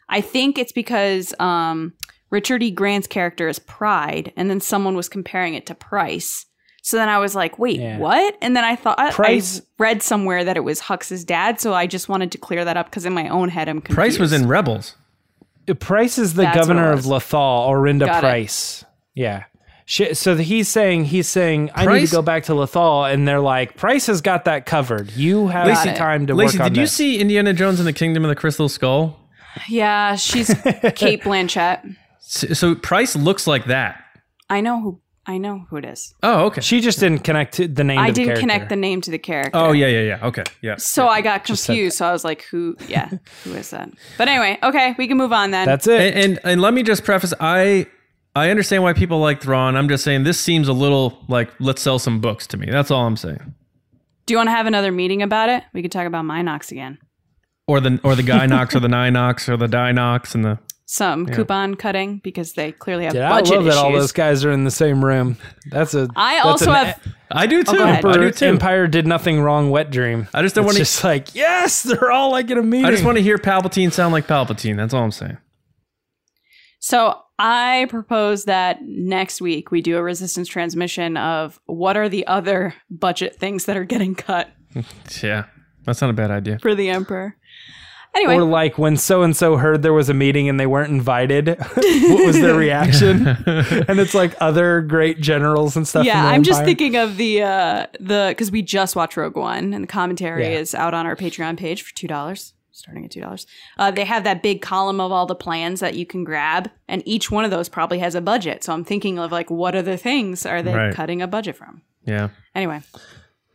I think it's because um, Richard E. Grant's character is Pryde, and then someone was comparing it to Pryce. So then I was like, wait, Yeah. what? And then I thought I- Pryce- I read somewhere that it was Hux's dad. So I just wanted to clear that up because in my own head, I'm confused. Pryce was in Rebels. Pryce is the That's governor of was. Lothal, Arihnda Got it. Pryce. Yeah. Sh- So he's saying he's saying I need to go back to Lothal, and they're like Pryce has got that covered. You have Got some it. time to Lacey, work on did you see Indiana Jones and the Kingdom of the Crystal Skull? Yeah, she's Cate Blanchett. So, so Pryce looks like that. I know who. I know who it is. Oh, okay. She just didn't connect to the name. I to didn't character. connect the name to the character. Oh, yeah, yeah, yeah. Okay, yeah. So I got Just said confused. So I was like, who? Yeah, who is that? But anyway, okay, we can move on then. That's it. And, and and let me just preface, I I understand why people like Thrawn. I'm just saying this seems a little like let's sell some books to me. That's all I'm saying. Do you want to have another meeting about it? We could talk about mynocks again. Or the or the Gynox or the Ninox or the Dinox and the Some coupon cutting because they clearly have Dude, I budget love that all those guys are in the same room. That's a. I that's also an have. I do oh, too. go ahead. I do too. Empire did nothing wrong. Wet dream. I just don't want to. just like yes, they're all like in a meeting. I just want to hear Palpatine sound like Palpatine. That's all I'm saying. So I propose that next week we do a resistance transmission of what are the other budget things that are getting cut Yeah, that's not a bad idea. for the Emperor. Anyway, Or like when so and so heard there was a meeting and they weren't invited. what was their reaction? and it's like other great generals and stuff. yeah, I'm just thinking of the uh the because we just watched Rogue One and the commentary Yeah. is out on our Patreon page for two dollars, starting at two dollars. Uh, they have that big column of all the plans that you can grab, and each one of those probably has a budget. So I'm thinking of like what other things are they Right. cutting a budget from? Yeah. Anyway,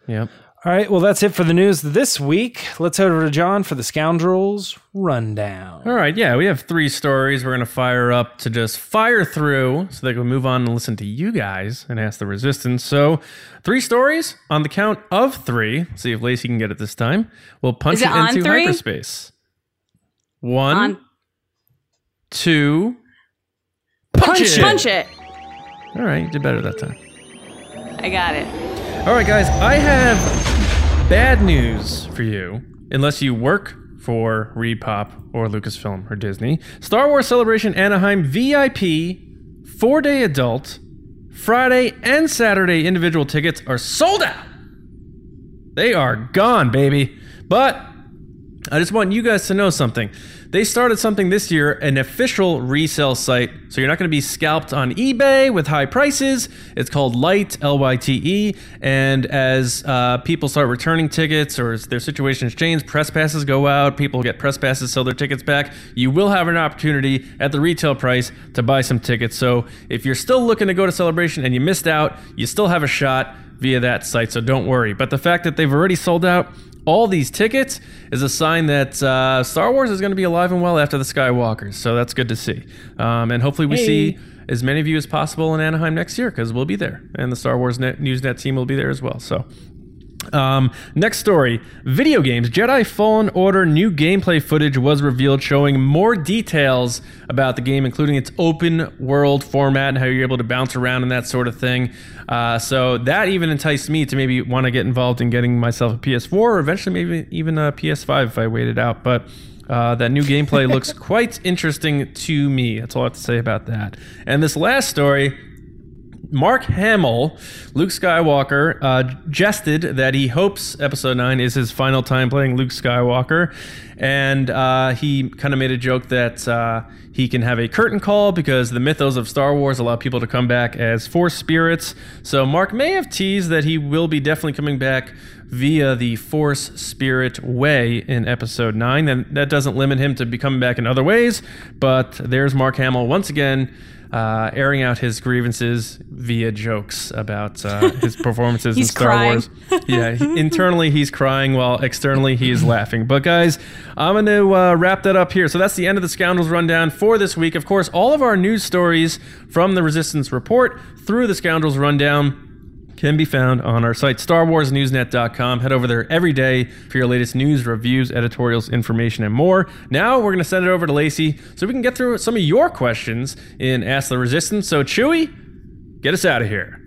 Yep. All right, well, that's it for the news this week. Let's head over to John for the Scoundrels Rundown. All right. Yeah, we have three stories we're going to fire up to just fire through so they can move on and listen to you guys and ask the resistance. So, three stories on the count of three. See if Lacey can get it this time. We'll punch Is it into three? hyperspace. One, on two, punch, it. punch it. All right, you did better that time. I got it. All right, guys, I have bad news for you. Unless you work for ReedPop or Lucasfilm or Disney, Star Wars Celebration Anaheim VIP four day adult Friday and Saturday individual tickets are sold out. They are gone, baby. But I just want you guys to know something. They started something this year, an official resale site. So you're not going to be scalped on eBay with high prices. It's called Lyte, L Y T E. And as uh, people start returning tickets or as their situations change, press passes go out, people get press passes, sell their tickets back. You will have an opportunity at the retail price to buy some tickets. So if you're still looking to go to Celebration and you missed out, you still have a shot. via that site, so don't worry. But the fact that they've already sold out all these tickets is a sign that uh, Star Wars is going to be alive and well after the Skywalkers. So that's good to see. Um, and hopefully we Hey. see as many of you as possible in Anaheim next year because we'll be there, and the Star Wars Net, Newsnet team will be there as well. So. Um, next story Video games. Jedi Fallen Order new gameplay footage was revealed showing more details about the game, including its open world format and how you're able to bounce around and that sort of thing. Uh, so that even enticed me to maybe want to get involved in getting myself a PS4 or eventually maybe even a PS5 if I waited out. But uh, that new gameplay looks quite interesting to me. That's all I have to say about that. And this last story. Mark Hamill, Luke Skywalker, uh, jested that he hopes Episode 9 is his final time playing Luke Skywalker. And uh, he kind of made a joke that uh, he can have a curtain call because the mythos of Star Wars allow people to come back as Force spirits. So Mark may have teased that he will be definitely coming back via the Force Spirit way in Episode 9. And that doesn't limit him to be coming back in other ways. But there's Mark Hamill once again uh, airing out his grievances via jokes about uh, his performances in Star crying. Wars. Yeah, he- internally he's crying while externally he is laughing. But guys, I'm going to uh, wrap that up here. So that's the end of the Scoundrels Rundown for this week. Of course, all of our news stories from the Resistance Report through the Scoundrels Rundown can be found on our site, StarWarsNewsNet.com. Head over there every day for your latest news, reviews, editorials, information, and more. Now we're going to send it over to Lacey so we can get through some of your questions in Ask the Resistance. So, Chewie, get us out of here.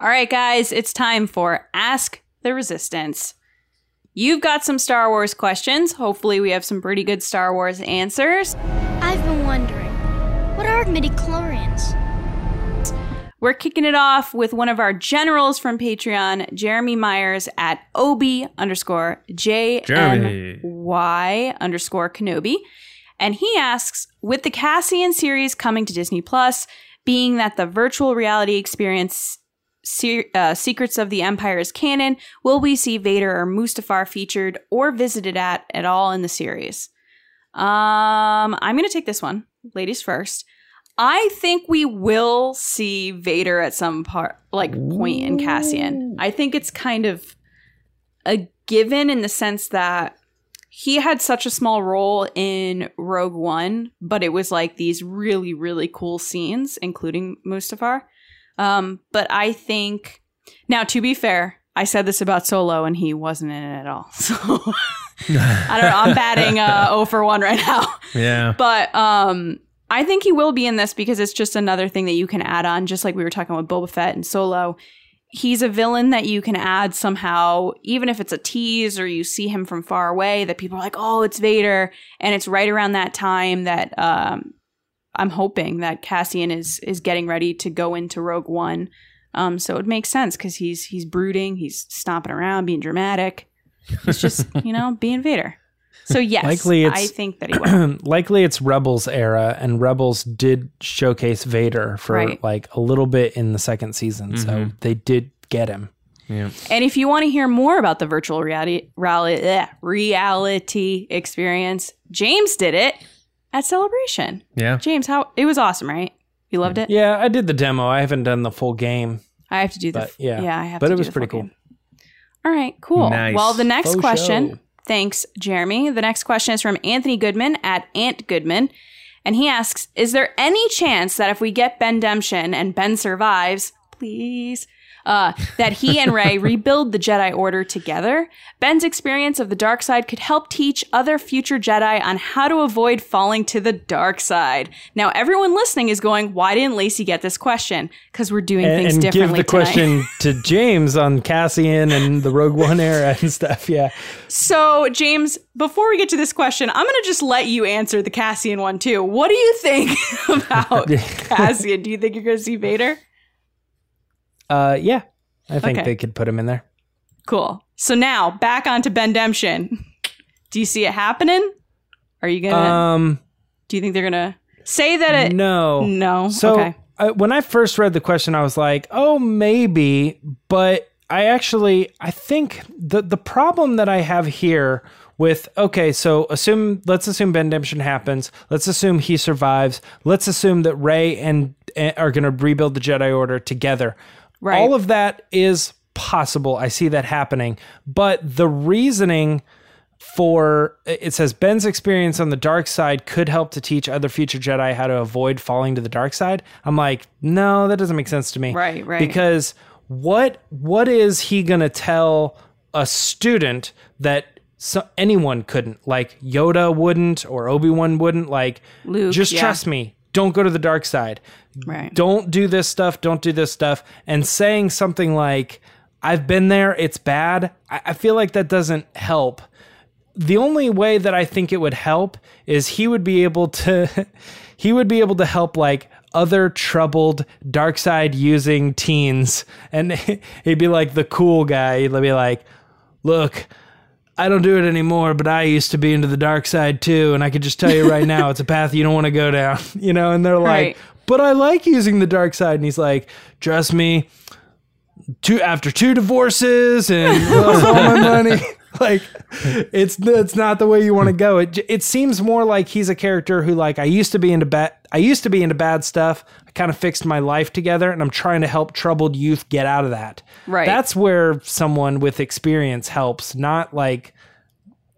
All right, guys, it's time for Ask the Resistance. You've got some Star Wars questions. Hopefully, we have some pretty good Star Wars answers. I've been wondering, what are midichlorians? We're kicking it off with one of our generals from Patreon, Jeremy Myers at ob underscore J Jeremy. Y underscore Kenobi. And he asks, with the Cassian series coming to Disney Plus, being that the virtual reality experience Se- uh, Secrets of the Empire is canon, will we see Vader or Mustafar featured or visited at at all in the series? Um, I'm going to take this one, ladies first. I think we will see Vader at some part, like point in Cassian. I think it's kind of a given in the sense that he had such a small role in Rogue One, but it was like these really, really cool scenes, including Mustafar. Um, but I think now, to be fair, I said this about Solo, and he wasn't in it at all. So I don't know. I'm batting uh, 0 for one right now. Yeah. But um, I think he will be in this because it's just another thing that you can add on, just like we were talking with Boba Fett and Solo. He's a villain that you can add somehow, even if it's a tease or you see him from far away, that people are like, oh, it's Vader. And it's right around that time that um, I'm hoping that Cassian is is getting ready to go into Rogue One. Um, so it makes sense because he's he's brooding, he's stomping around, being dramatic. He's just, you know, being Vader. So yes, Likely it's- I think that he will. Likely it's Rebels era, and Rebels did showcase Vader for Right. like a little bit in the second season, so mm-hmm. they did get him. Yeah. And if you want to hear more about the virtual reality reality, reality experience, James did it at Celebration. Yeah. James, how it was awesome, right? You loved it. Yeah, I did the demo. I haven't done the full game. I have to do the But, yeah. yeah. I have. But to it do was the pretty cool. game. All right, cool. Nice. Well, the next Faux question. show. Thanks, Jeremy. The next question is from Anthony Goodman at Ant Goodman. And he asks, is there any chance that if we get Ben Demption and Ben survives, please, uh, that he and Rey rebuild the Jedi Order together? Ben's experience of the dark side could help teach other future Jedi on how to avoid falling to the dark side. Now, everyone listening is going, why didn't Lacey get this question? Because we're doing And, things and give differently the tonight. question to James on Cassian and the Rogue One era and stuff. Yeah. So, James, before we get to this question, I'm going to just let you answer the Cassian one too. What do you think about Cassian? Do you think you're going to see Vader? Uh, yeah. I think Okay. they could put him in there. Cool. So now back onto Ben Demption. Do you see it happening? Are you gonna? Um, do you think they're gonna say that it? no. No. So okay. I, when I first read the question, I was like, "Oh, maybe," but I actually I think the the problem that I have here with okay, so assume let's assume Ben Demption happens. Let's assume he survives. Let's assume that Rey and, and are going to rebuild the Jedi Order together. Right. All of that is possible. I see that happening. But the reasoning for it says Ben's experience on the dark side could help to teach other future Jedi how to avoid falling to the dark side. I'm like, no, that doesn't make sense to me. Right, right. Because what what is he gonna tell a student that so anyone couldn't? Like Yoda wouldn't or Obi Wan wouldn't. Like, Luke, just yeah. trust me. Don't go to the dark side Right. don't do this stuff, don't do this stuff, and saying something like, I've been there, it's bad, I, I feel like that doesn't help. The only way that I think it would help is he would be able to he would be able to help like other troubled dark side using teens and he'd be like the cool guy. He'd be like, look, I don't do it anymore, but I used to be into the dark side too. And I could just tell you right now, it's a path you don't want to go down, you know? And they're like, Right. but I like using the dark side. And he's like, trust me, two after two divorces and lost all my money. Like it's it's not the way you want to go. It it seems more like he's a character who like I used to be into bad I used to be into bad stuff. I kind of fixed my life together and I'm trying to help troubled youth get out of that. Right. That's where someone with experience helps, not like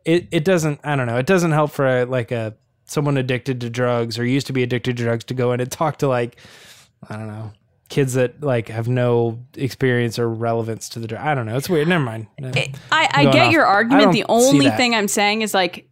it it doesn't I don't know. It doesn't help for a, like a someone addicted to drugs or used to be addicted to drugs to go in and talk to like I don't know kids that like have no experience or relevance to the drug. I don't know. It's weird. Never mind. I, I get off. your argument. The only thing I'm saying is like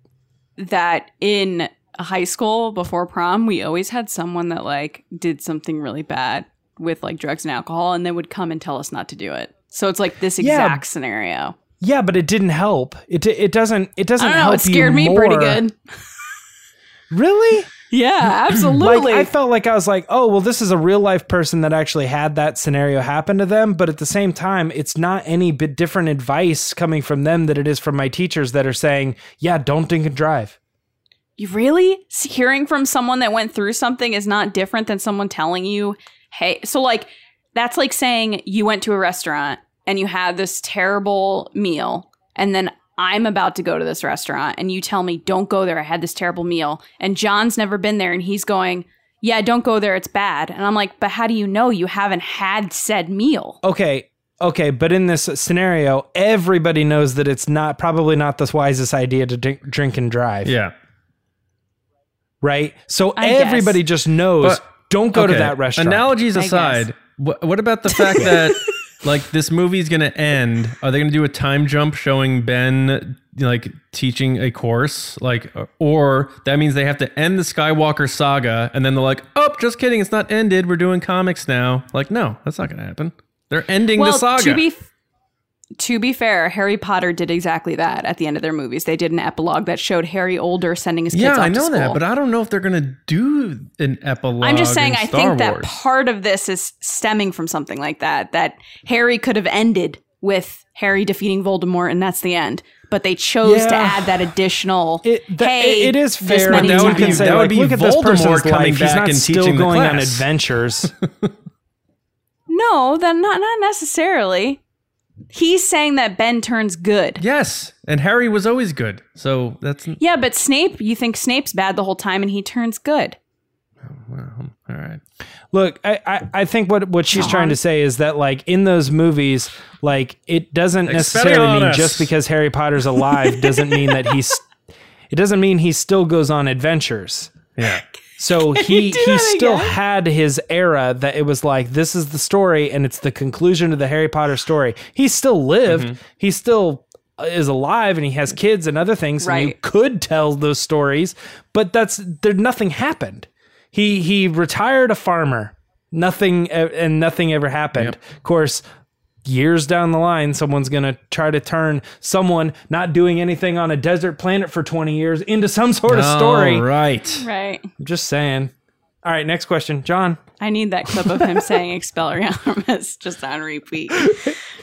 that in high school before prom, we always had someone that like did something really bad with like drugs and alcohol, and they would come and tell us not to do it. So it's like this Yeah. exact scenario. Yeah, but it didn't help. It it doesn't it doesn't I don't know. help It scared me pretty good. Really? Yeah, absolutely. Like I felt like I was like, "Oh, well this is a real life person that actually had that scenario happen to them, but at the same time, it's not any bit different advice coming from them that it is from my teachers that are saying, "Yeah, don't drink and drive." You really hearing from someone that went through something is not different than someone telling you, "Hey." So like that's like saying you went to a restaurant and you had this terrible meal, and then I'm about to go to this restaurant, and you tell me, "Don't go there. I had this terrible meal," and John's never been there, and he's going. Yeah, don't go there. It's bad. And I'm like, but how do you know you haven't had said meal? Okay, okay, but in this scenario, everybody knows that it's not probably not the wisest idea to drink, drink and drive. Yeah. right? So I guess. everybody just knows But- don't go to that restaurant. Analogies aside, what, what about the fact that like this movie's gonna end? Are they gonna do a time jump showing Ben like teaching a course, like, or that means they have to end the Skywalker saga, and then they're like, "Oh, just kidding, it's not ended. We're doing comics now." Like, no, that's not gonna happen. They're ending the saga. To be to be fair, Harry Potter did exactly that at the end of their movies. They did an epilogue that showed Harry older sending his kids yeah, off I to know that, but I don't know if they're gonna do an epilogue. I'm just saying in I Star think that part of this is stemming from something like that. That Harry could have ended with Harry defeating Voldemort and that's the end. But they chose to add that additional It, that, hey, it is this fair. many that would be, times. say, that would like, be look at this Voldemort person's coming life. He's back not and still teaching the going on adventures. No, then not not necessarily. He's saying that Ben turns good. Yes, and Harry was always good, so that's Yeah, but Snape, you think Snape's bad the whole time and he turns good. well, all right. Look, I, I, I think what, what she's trying to say is that like in those movies, like it doesn't necessarily mean just because Harry Potter's alive doesn't mean that he's it doesn't mean he still goes on adventures. Yeah. So he he still again? had his era that it was like this is the story and it's the conclusion of the Harry Potter story. He still lived. Mm-hmm. He still uh, is alive and he has kids and other things and you Right. could tell those stories, but that's there nothing happened. He he retired a farmer. Nothing uh, and nothing ever happened. Of course, years down the line someone's going to try to turn someone not doing anything on a desert planet for 20 years into some sort of story. All right. Right. I'm just saying. All right, next question, John. I need that clip of him saying Expelliarmus just on repeat.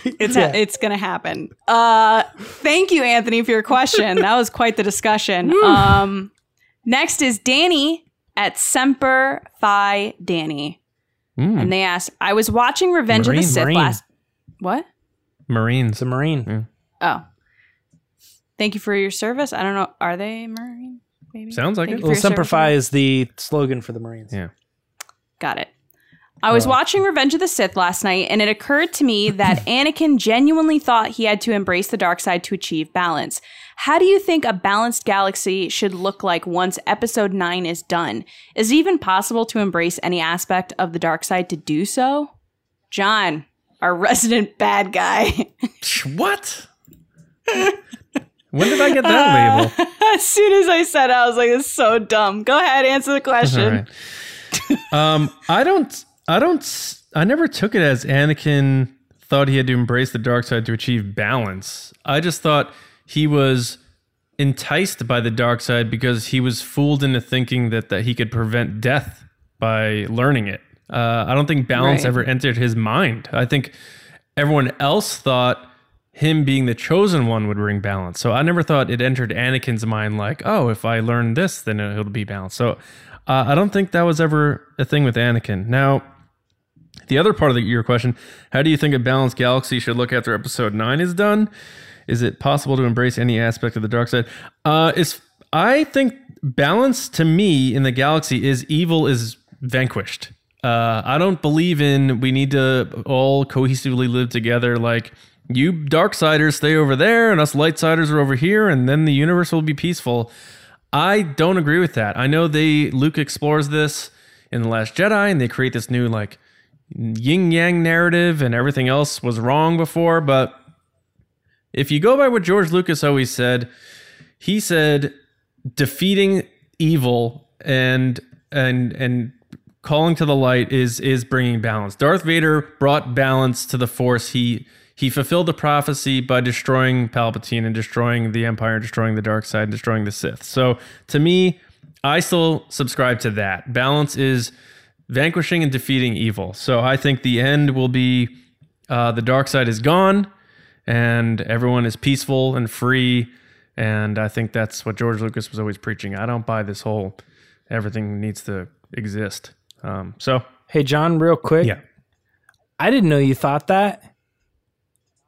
It's it's gonna happen. Uh, thank you, Anthony, for your question. That was quite the discussion. Um, next is Danny at Semper Fi Danny, Mm, and they asked, "I was watching Revenge of the Sith Marine. last. What? Marines. It's a Marine. Mm. Oh, thank you for your service. I don't know. Are they Marine? Maybe Sounds like Thank it. you for Well, your Semper. Fi is the slogan for the Marines. Yeah. Got it. I was watching Revenge of the Sith last night, and it occurred to me that Anakin genuinely thought he had to embrace the dark side to achieve balance. How do you think a balanced galaxy should look like once Episode 9 is done? Is it even possible to embrace any aspect of the dark side to do so? John, our resident bad guy. What? when did I get that label? as soon as I said it, I was like, it's so dumb. Go ahead, answer the question. right. um, I don't. I don't. I never took it as Anakin thought he had to embrace the dark side to achieve balance. I just thought he was enticed by the dark side because he was fooled into thinking that that he could prevent death by learning it. Uh, I don't think balance Right. ever entered his mind. I think everyone else thought him being the chosen one would bring balance. So I never thought it entered Anakin's mind like, oh, if I learn this, then it'll be balanced. So uh, I don't think that was ever a thing with Anakin. Now, the other part of the, your question, how do you think a balanced galaxy should look after episode nine is done? Is it possible to embrace any aspect of the dark side? Uh, is I think balance to me in the galaxy is evil is vanquished. Uh, I don't believe in we need to all cohesively live together. Like you dark darksiders stay over there, and us lightsiders are over here, and then the universe will be peaceful. I don't agree with that. I know they Luke explores this in the Last Jedi, and they create this new like yin yang narrative, and everything else was wrong before. But if you go by what George Lucas always said, he said defeating evil and and and calling to the light is is bringing balance. Darth Vader brought balance to the Force. He he fulfilled the prophecy by destroying Palpatine and destroying the Empire, destroying the dark side, destroying the Sith. So to me, I still subscribe to that. Balance is vanquishing and defeating evil. So I think the end will be uh, the dark side is gone and everyone is peaceful and free. And I think that's what George Lucas was always preaching. I don't buy this whole everything needs to exist. Um, so Hey, John, real quick. yeah, I didn't know you thought that.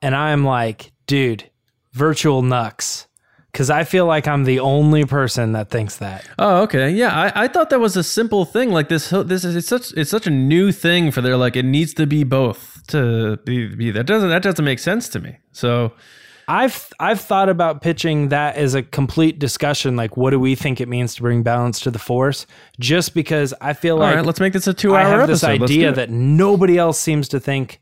And I'm like, dude, virtual nux. Cause I feel like I'm the only person that thinks that. Oh, okay. Yeah, I, I thought that was a simple thing. Like this, this is it's such it's such a new thing for their like it needs to be both to be, be that doesn't that doesn't make sense to me. So I've I've thought about pitching that as a complete discussion, like what do we think it means to bring balance to the force? Just because I feel all like right, let's make this a two I hour have this episode. Let's idea that nobody else seems to think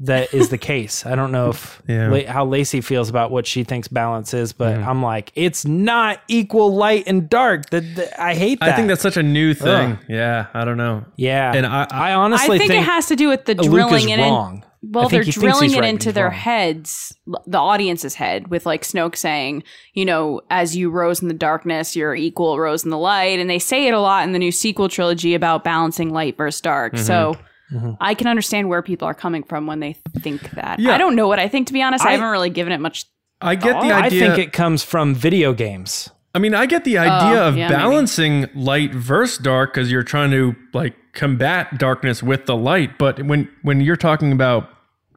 that is the case. I don't know if Yeah. La- how Lacey feels about what she thinks balance is, but mm-hmm. I'm like, it's not equal light and dark. That that- I hate that. I think that's such a new thing. Ugh. Yeah, I don't know. yeah. and I- I I honestly think, it has to do with the Luke is drilling it in. wrong. Well, they're think he thinks drilling it into their wrong. heads, the audience's head, with like Snoke saying, you know, as you rose in the darkness, your equal rose in the light. And they say it a lot in the new sequel trilogy about balancing light versus dark. So Mm-hmm. I can understand where people are coming from when they think that. Yeah. I don't know what I think, to be honest. I, I- haven't really given it much. I get the idea. I think it comes from video games. I mean, I get the idea Oh, of yeah, maybe. balancing light versus dark because you're trying to like combat darkness with the light. But when when you're talking about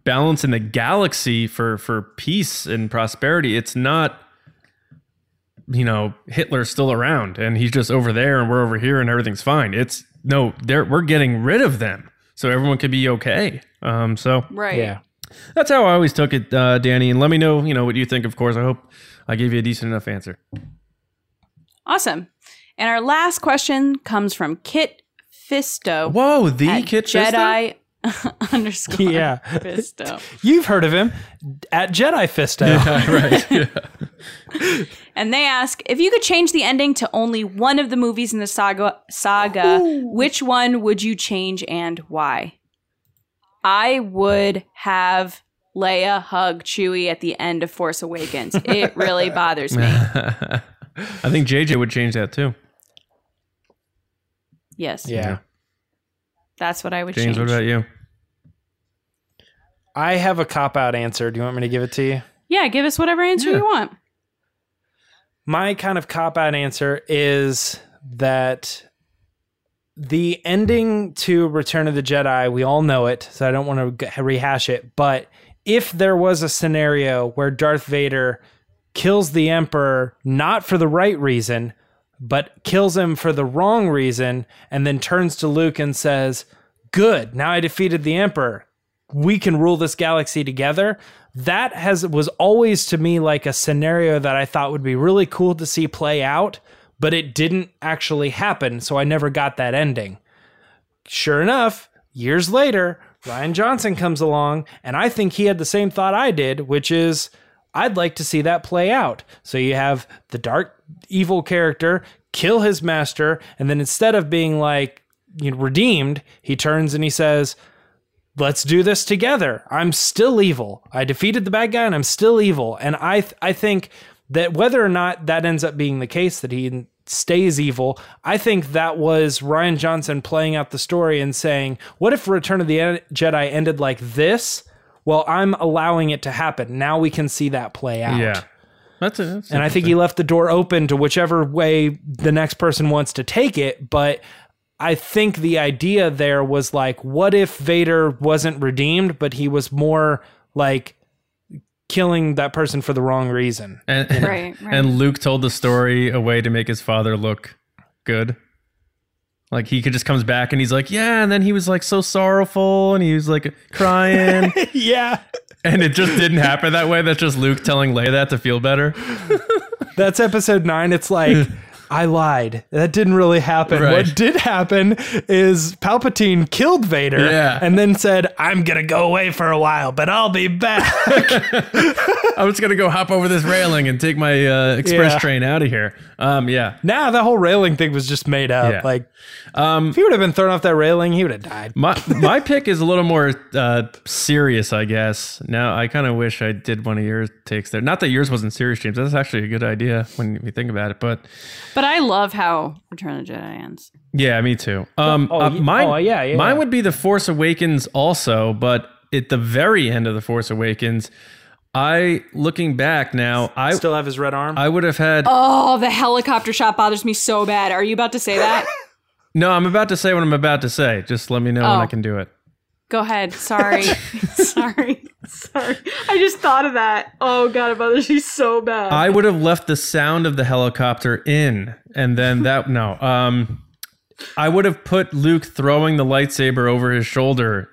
balance in the galaxy for for peace and prosperity, it's not. You know, Hitler's still around and he's just over there, and we're over here, and everything's fine. It's no, they're we're getting rid of them so everyone can be okay. Um, so Right. Yeah. that's how I always took it, uh, Danny. And let me know, you know, what you think. Of course, I hope I gave you a decent enough answer. Awesome. And our last question comes from Kit Fisto. Whoa, the at Kit Fisto? Jedi underscore Yeah. Fisto. You've heard of him at Jedi Fisto. right. Yeah. And they ask if you could change the ending to only one of the movies in the saga saga, which one would you change and why? I would have Leia hug Chewie at the end of Force Awakens. It really bothers me. I think JJ would change that too. Yes. Yeah. That's what I would James, change. what about you? I have a cop out answer. Do you want me to give it to you? Yeah, give us whatever answer Yeah. you want. My kind of cop out answer is that the ending to Return of the Jedi, we all know it, so I don't want to rehash it. But if there was a scenario where Darth Vader kills the Emperor not for the right reason, but kills him for the wrong reason, and then turns to Luke and says, good. Now I defeated the Emperor. We can rule this galaxy together. That has was always to me like a scenario that I thought would be really cool to see play out, but it didn't actually happen, so I never got that ending. Sure enough, years later, Rian Johnson comes along, and I think he had the same thought I did, which is I'd like to see that play out. So you have the dark, evil character kill his master, and then instead of being like you know, redeemed, he turns and he says, Let's do this together. I'm still evil. I defeated the bad guy and I'm still evil. And I th- I think that whether or not that ends up being the case that he stays evil, I think that was Rian Johnson playing out the story and saying, "What if Return of the Jedi ended like this?" Well, I'm allowing it to happen. Now we can see that play out. Yeah. That's it. That's And I think he left the door open to whichever way the next person wants to take it. But I think the idea there was like, what if Vader wasn't redeemed, but he was more like killing that person for the wrong reason? and, Right, right. and Luke told the story a way to make his father look good. Like he could just comes back and he's like, yeah, and then he was like so sorrowful and he was like crying, yeah. and it just didn't happen that way. That's just Luke telling Leia that to feel better. That's episode nine. It's like, I lied. That didn't really happen. Right. What did happen is Palpatine killed Vader Yeah. and then said, I'm going to go away for a while, but I'll be back. I'm just gonna go hop over this railing and take my uh, express Yeah. train out of here. Um, yeah. nah, the whole railing thing was just made up. Yeah. Like, Um, if he would have been thrown off that railing, he would have died. My my pick is a little more uh, serious, I guess. Now I kind of wish I did one of your takes there. Not that yours wasn't serious, James. That's actually a good idea when you think about it. But But I love how Return of the Jedi ends. yeah, me too. Um, Oh, uh, mine, oh, yeah, yeah, mine yeah. would be the Force Awakens also, but at the very end of the Force Awakens, I looking back now, I Still have his red arm. I would have had Oh, the helicopter shot bothers me so bad. Are you about to say that? no. I'm about to say what I'm about to say. Just let me know when Oh. I can do it. Go ahead. Sorry. Sorry. Sorry. I just thought of that. Oh god, it bothers me so bad. I would have left the sound of the helicopter in, and then that no. Um, I would have put Luke throwing the lightsaber over his shoulder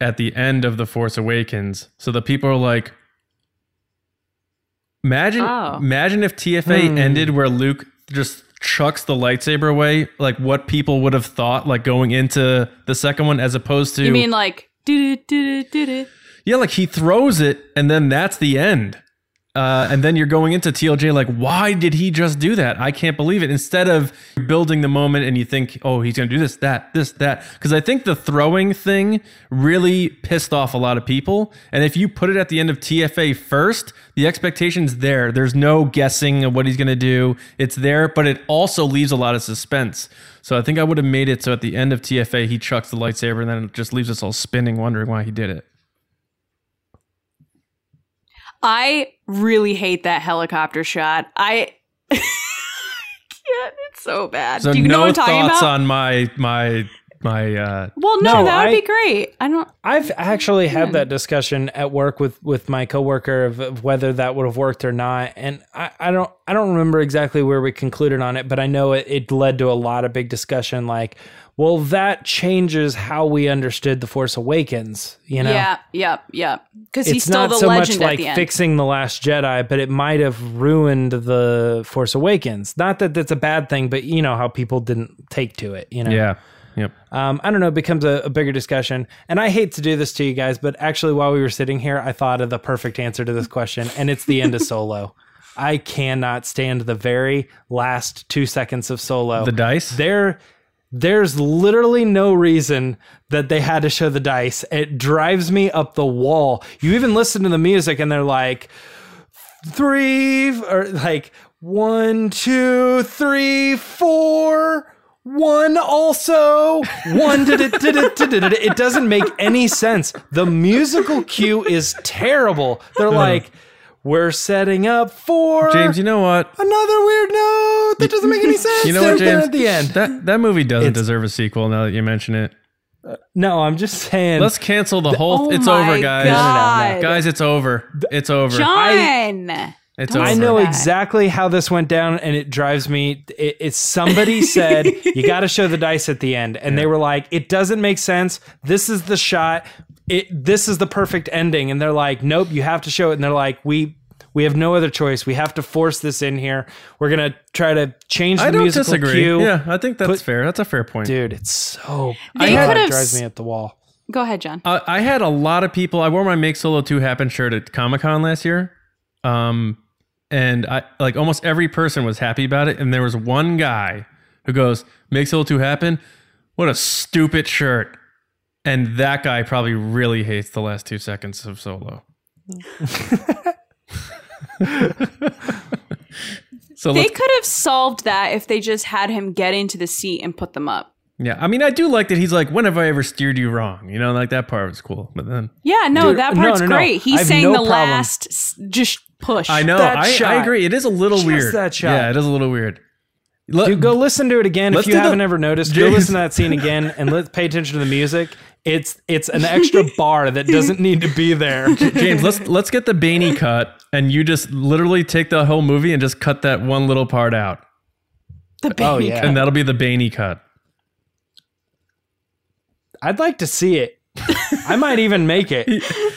at the end of the Force Awakens, so the people are like, imagine, Oh. imagine if TFA ended where Luke just chucks the lightsaber away, like what people would have thought, like going into the second one, as opposed to you mean like do do do do do yeah, like he throws it and then that's the end. Uh, and then you're going into TLJ like, why did he just do that? I can't believe it. Instead of building the moment and you think, oh, he's going to do this, that, this, that. Because I think the throwing thing really pissed off a lot of people. And if you put it at the end of TFA first, the expectation's there. There's no guessing of what he's going to do. It's there, but it also leaves a lot of suspense. So I think I would have made it so at the end of TFA, he chucks the lightsaber and then it just leaves us all spinning, wondering why he did it. I really hate that helicopter shot. I can't. It's so bad. So Do you no know what I'm talking thoughts about? on my my my uh well, no, No, that would I- be great. I don't. I've actually had that discussion at work with with my coworker of, of whether that would have worked or not, and I, I don't I don't remember exactly where we concluded on it, but I know it, it led to a lot of big discussion. Like, well, that changes how we understood the Force Awakens. You know, Yeah. Yep. Yep. Because he's it's still not the so much legend at like the end. fixing the Last Jedi, but it might have ruined the Force Awakens. Not that that's a bad thing, but you know how people didn't take to it. You know, yeah. Yep. um, I don't know, it becomes a, a bigger discussion. And I hate to do this to you guys, but actually, while we were sitting here, I thought of the perfect answer to this question, and it's the end of Solo. I cannot stand the very last two seconds of Solo. The dice? There, there's literally no reason that they had to show the dice. It drives me up the wall. You even listen to the music, and they're like, three, or like one, two, three, four. One also one did it did it did it it doesn't make any sense. The musical cue is terrible. They're like, we're setting up for James, you know what? another weird note that doesn't make any sense. You know what, James? At the end, That that movie doesn't It's- deserve a sequel now that you mention it. Uh, no, I'm just saying. Let's cancel the whole oh it's my over, guys. God. Guys, it's over. It's over. John. It's over. I know that. exactly how this went down, and it drives me. It, it's somebody said you got to show the dice at the end, and they were like, "It doesn't make sense. This is the shot. It this is the perfect ending." And they're like, "Nope, you have to show it." And they're like, "We we have no other choice. We have to force this in here. We're gonna try to change the I don't musical disagree. cue." Yeah, I think that's Put- fair. That's a fair point. dude, it's so. They God, could it have drives s- me at the wall. Go ahead, John. Uh, I had a lot of people. I wore my Make Solo 2 Happen shirt at Comic Con last year. Um, and I like almost every person was happy about it. And there was one guy who goes, Make Solo 2 Happen? What a stupid shirt. And that guy probably really hates the last two seconds of Solo. so They could have solved that if they just had him get into the seat and put them up. yeah, I mean, I do like that he's like, when have I ever steered you wrong? You know, like that part was cool. But then Yeah, no, Dude, that part's no, no. great. I He's saying no the problem. last s- just push. I know, That I, I agree. It is a little Just weird. that shot. Yeah, it is a little weird. Let- Dude, go listen to it again if you haven't ever noticed. Go listen to that scene again and let pay attention to the music. It's it's an extra bar that doesn't need to be there. James, let's let's get the Baney cut, and you just literally take the whole movie and just cut that one little part out, the Oh, yeah. cut. and that'll be the Baney cut. I'd like to see it. I might even make it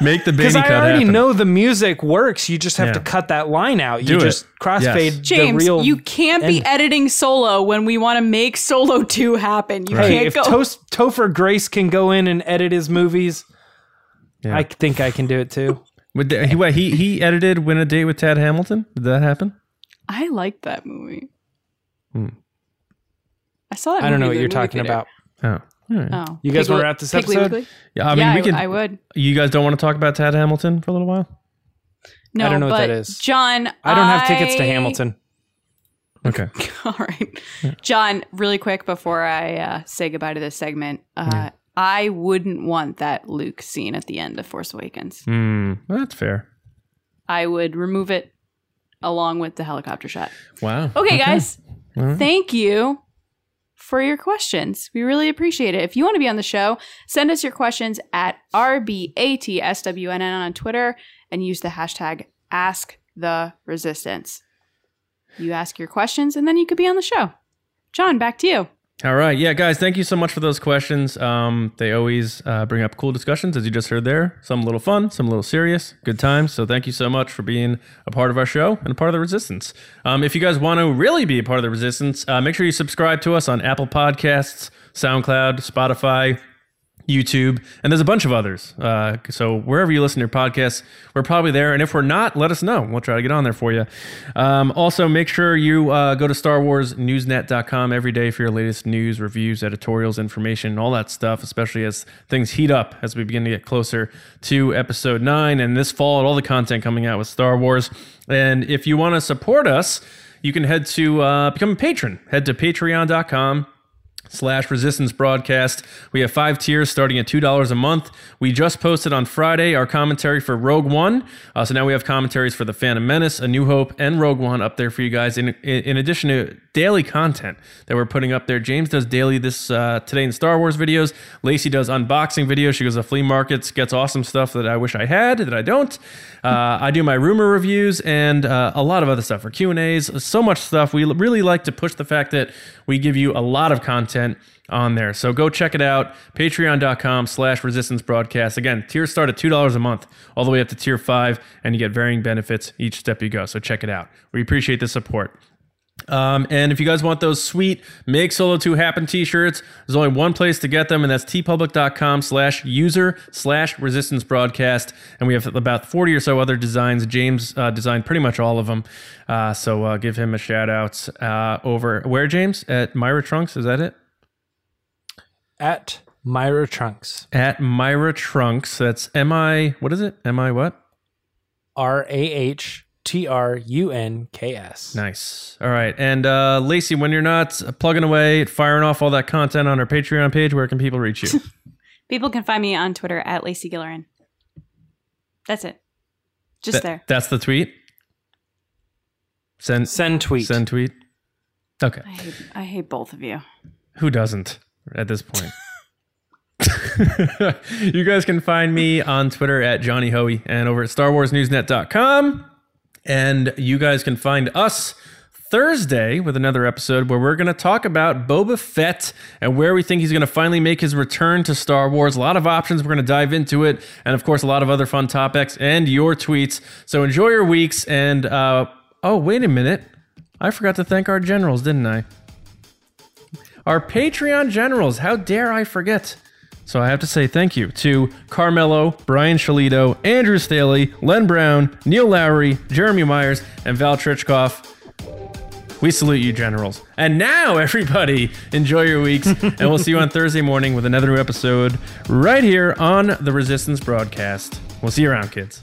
Make the because Baney I already happen. know the music works. You just have to cut that line out. You Do it. just crossfade Yes. James, the real. you can't be editing solo when we want to make Solo 2 happen. You Right. hey, can't if go. Tos- Topher Grace can go in and edit his movies, Yeah. I think I can do it too. Would the- he, what, he he edited "Win a Date with Tad Hamilton." Did that happen? I liked that movie. Hmm. I saw that I don't know what you're talking theater. about. Oh, All right. Oh. You guys Piggly- wanna wrap this Piggly episode? Wiggly? yeah. I mean, yeah, we can. I would. You guys don't want to talk about Tad Hamilton for a little while? No, I don't know what that is. John, I don't have tickets to Hamilton. Okay. All right. John, really quick before I uh, say goodbye to this segment, uh, I wouldn't want that Luke scene at the end of Force Awakens. Hmm. that's fair. I would remove it along with the helicopter shot. Wow. Okay, guys. All right. Thank you for your questions. We really appreciate it. If you want to be on the show, send us your questions at RBATSWNN on Twitter and use the hashtag AskTheResistance. You ask your questions and then you could be on the show. John, back to you. All right. Yeah, guys, thank you so much for those questions. Um, they always uh, bring up cool discussions, as you just heard there. Some a little fun, some a little serious. Good times. So thank you so much for being a part of our show and a part of the resistance. Um, if you guys want to really be a part of the resistance, uh, make sure you subscribe to us on Apple Podcasts, SoundCloud, Spotify, YouTube, and there's a bunch of others. Uh, so wherever you listen to your podcasts, we're probably there. And if we're not, let us know. We'll try to get on there for you. Um, also, make sure you uh, go to StarWarsNewsNet.com every day for your latest news, reviews, editorials, information, all that stuff, especially as things heat up as we begin to get closer to Episode 9 and this fall, all the content coming out with Star Wars. And if you want to support us, you can head to uh, become a patron. Head to patreon.com slash resistance broadcast. We have five tiers starting at $2 a month. We just posted on Friday our commentary for Rogue One. Uh, so now we have commentaries for The Phantom Menace, A New Hope, and Rogue One up there for you guys. In, in, in addition to daily content that we're putting up there, James does daily this uh, today in Star Wars videos. Lacey does unboxing videos. She goes to flea markets, gets awesome stuff that I wish I had that I don't. Uh, I do my rumor reviews and uh, a lot of other stuff for Q and A's. So much stuff. We really like to push the fact that we give you a lot of content on there. So go check it out. Patreon.com slash resistance broadcast. Again, tiers start at $2 a month, all the way up to tier five, and you get varying benefits each step you go. So check it out. We appreciate the support. Um, and if you guys want those sweet Make Solo 2 Happen t-shirts, there's only one place to get them, and that's teepublic.com slash user slash resistance broadcast. And we have about 40 or so other designs. James uh, designed pretty much all of them. Uh, so uh, give him a shout out uh, over where, James? At Mirah Trunks, is that it? At Mirah Trunks. At Mirah Trunks. That's M I, what is it? M I what? R A H T R U N K S. Nice. All right. And uh, Lacey, when you're not plugging away, firing off all that content on our Patreon page, where can people reach you? People can find me on Twitter at Lacey Gillerin. That's it. Just That- there. That's the tweet. Send Send tweet. send tweet. Okay. I hate, I hate both of you. Who doesn't at this point? you guys can find me on Twitter at Johnny Hoey and over at StarWarsNewsNet.com. And you guys can find us Thursday with another episode where we're going to talk about Boba Fett and where we think he's going to finally make his return to Star Wars. A lot of options. We're going to dive into it. And of course, a lot of other fun topics and your tweets. So enjoy your weeks. And, uh, oh, wait a minute. I forgot to thank our generals, didn't I? Our Patreon generals. How dare I forget? So I have to say thank you to Carmelo, Brian Shalito, Andrew Staley, Len Brown, Neil Lowry, Jeremy Myers, and Val Trichkoff. We salute you, generals. And now, everybody, enjoy your weeks, and we'll see you on Thursday morning with another new episode right here on the Resistance broadcast. We'll see you around, kids.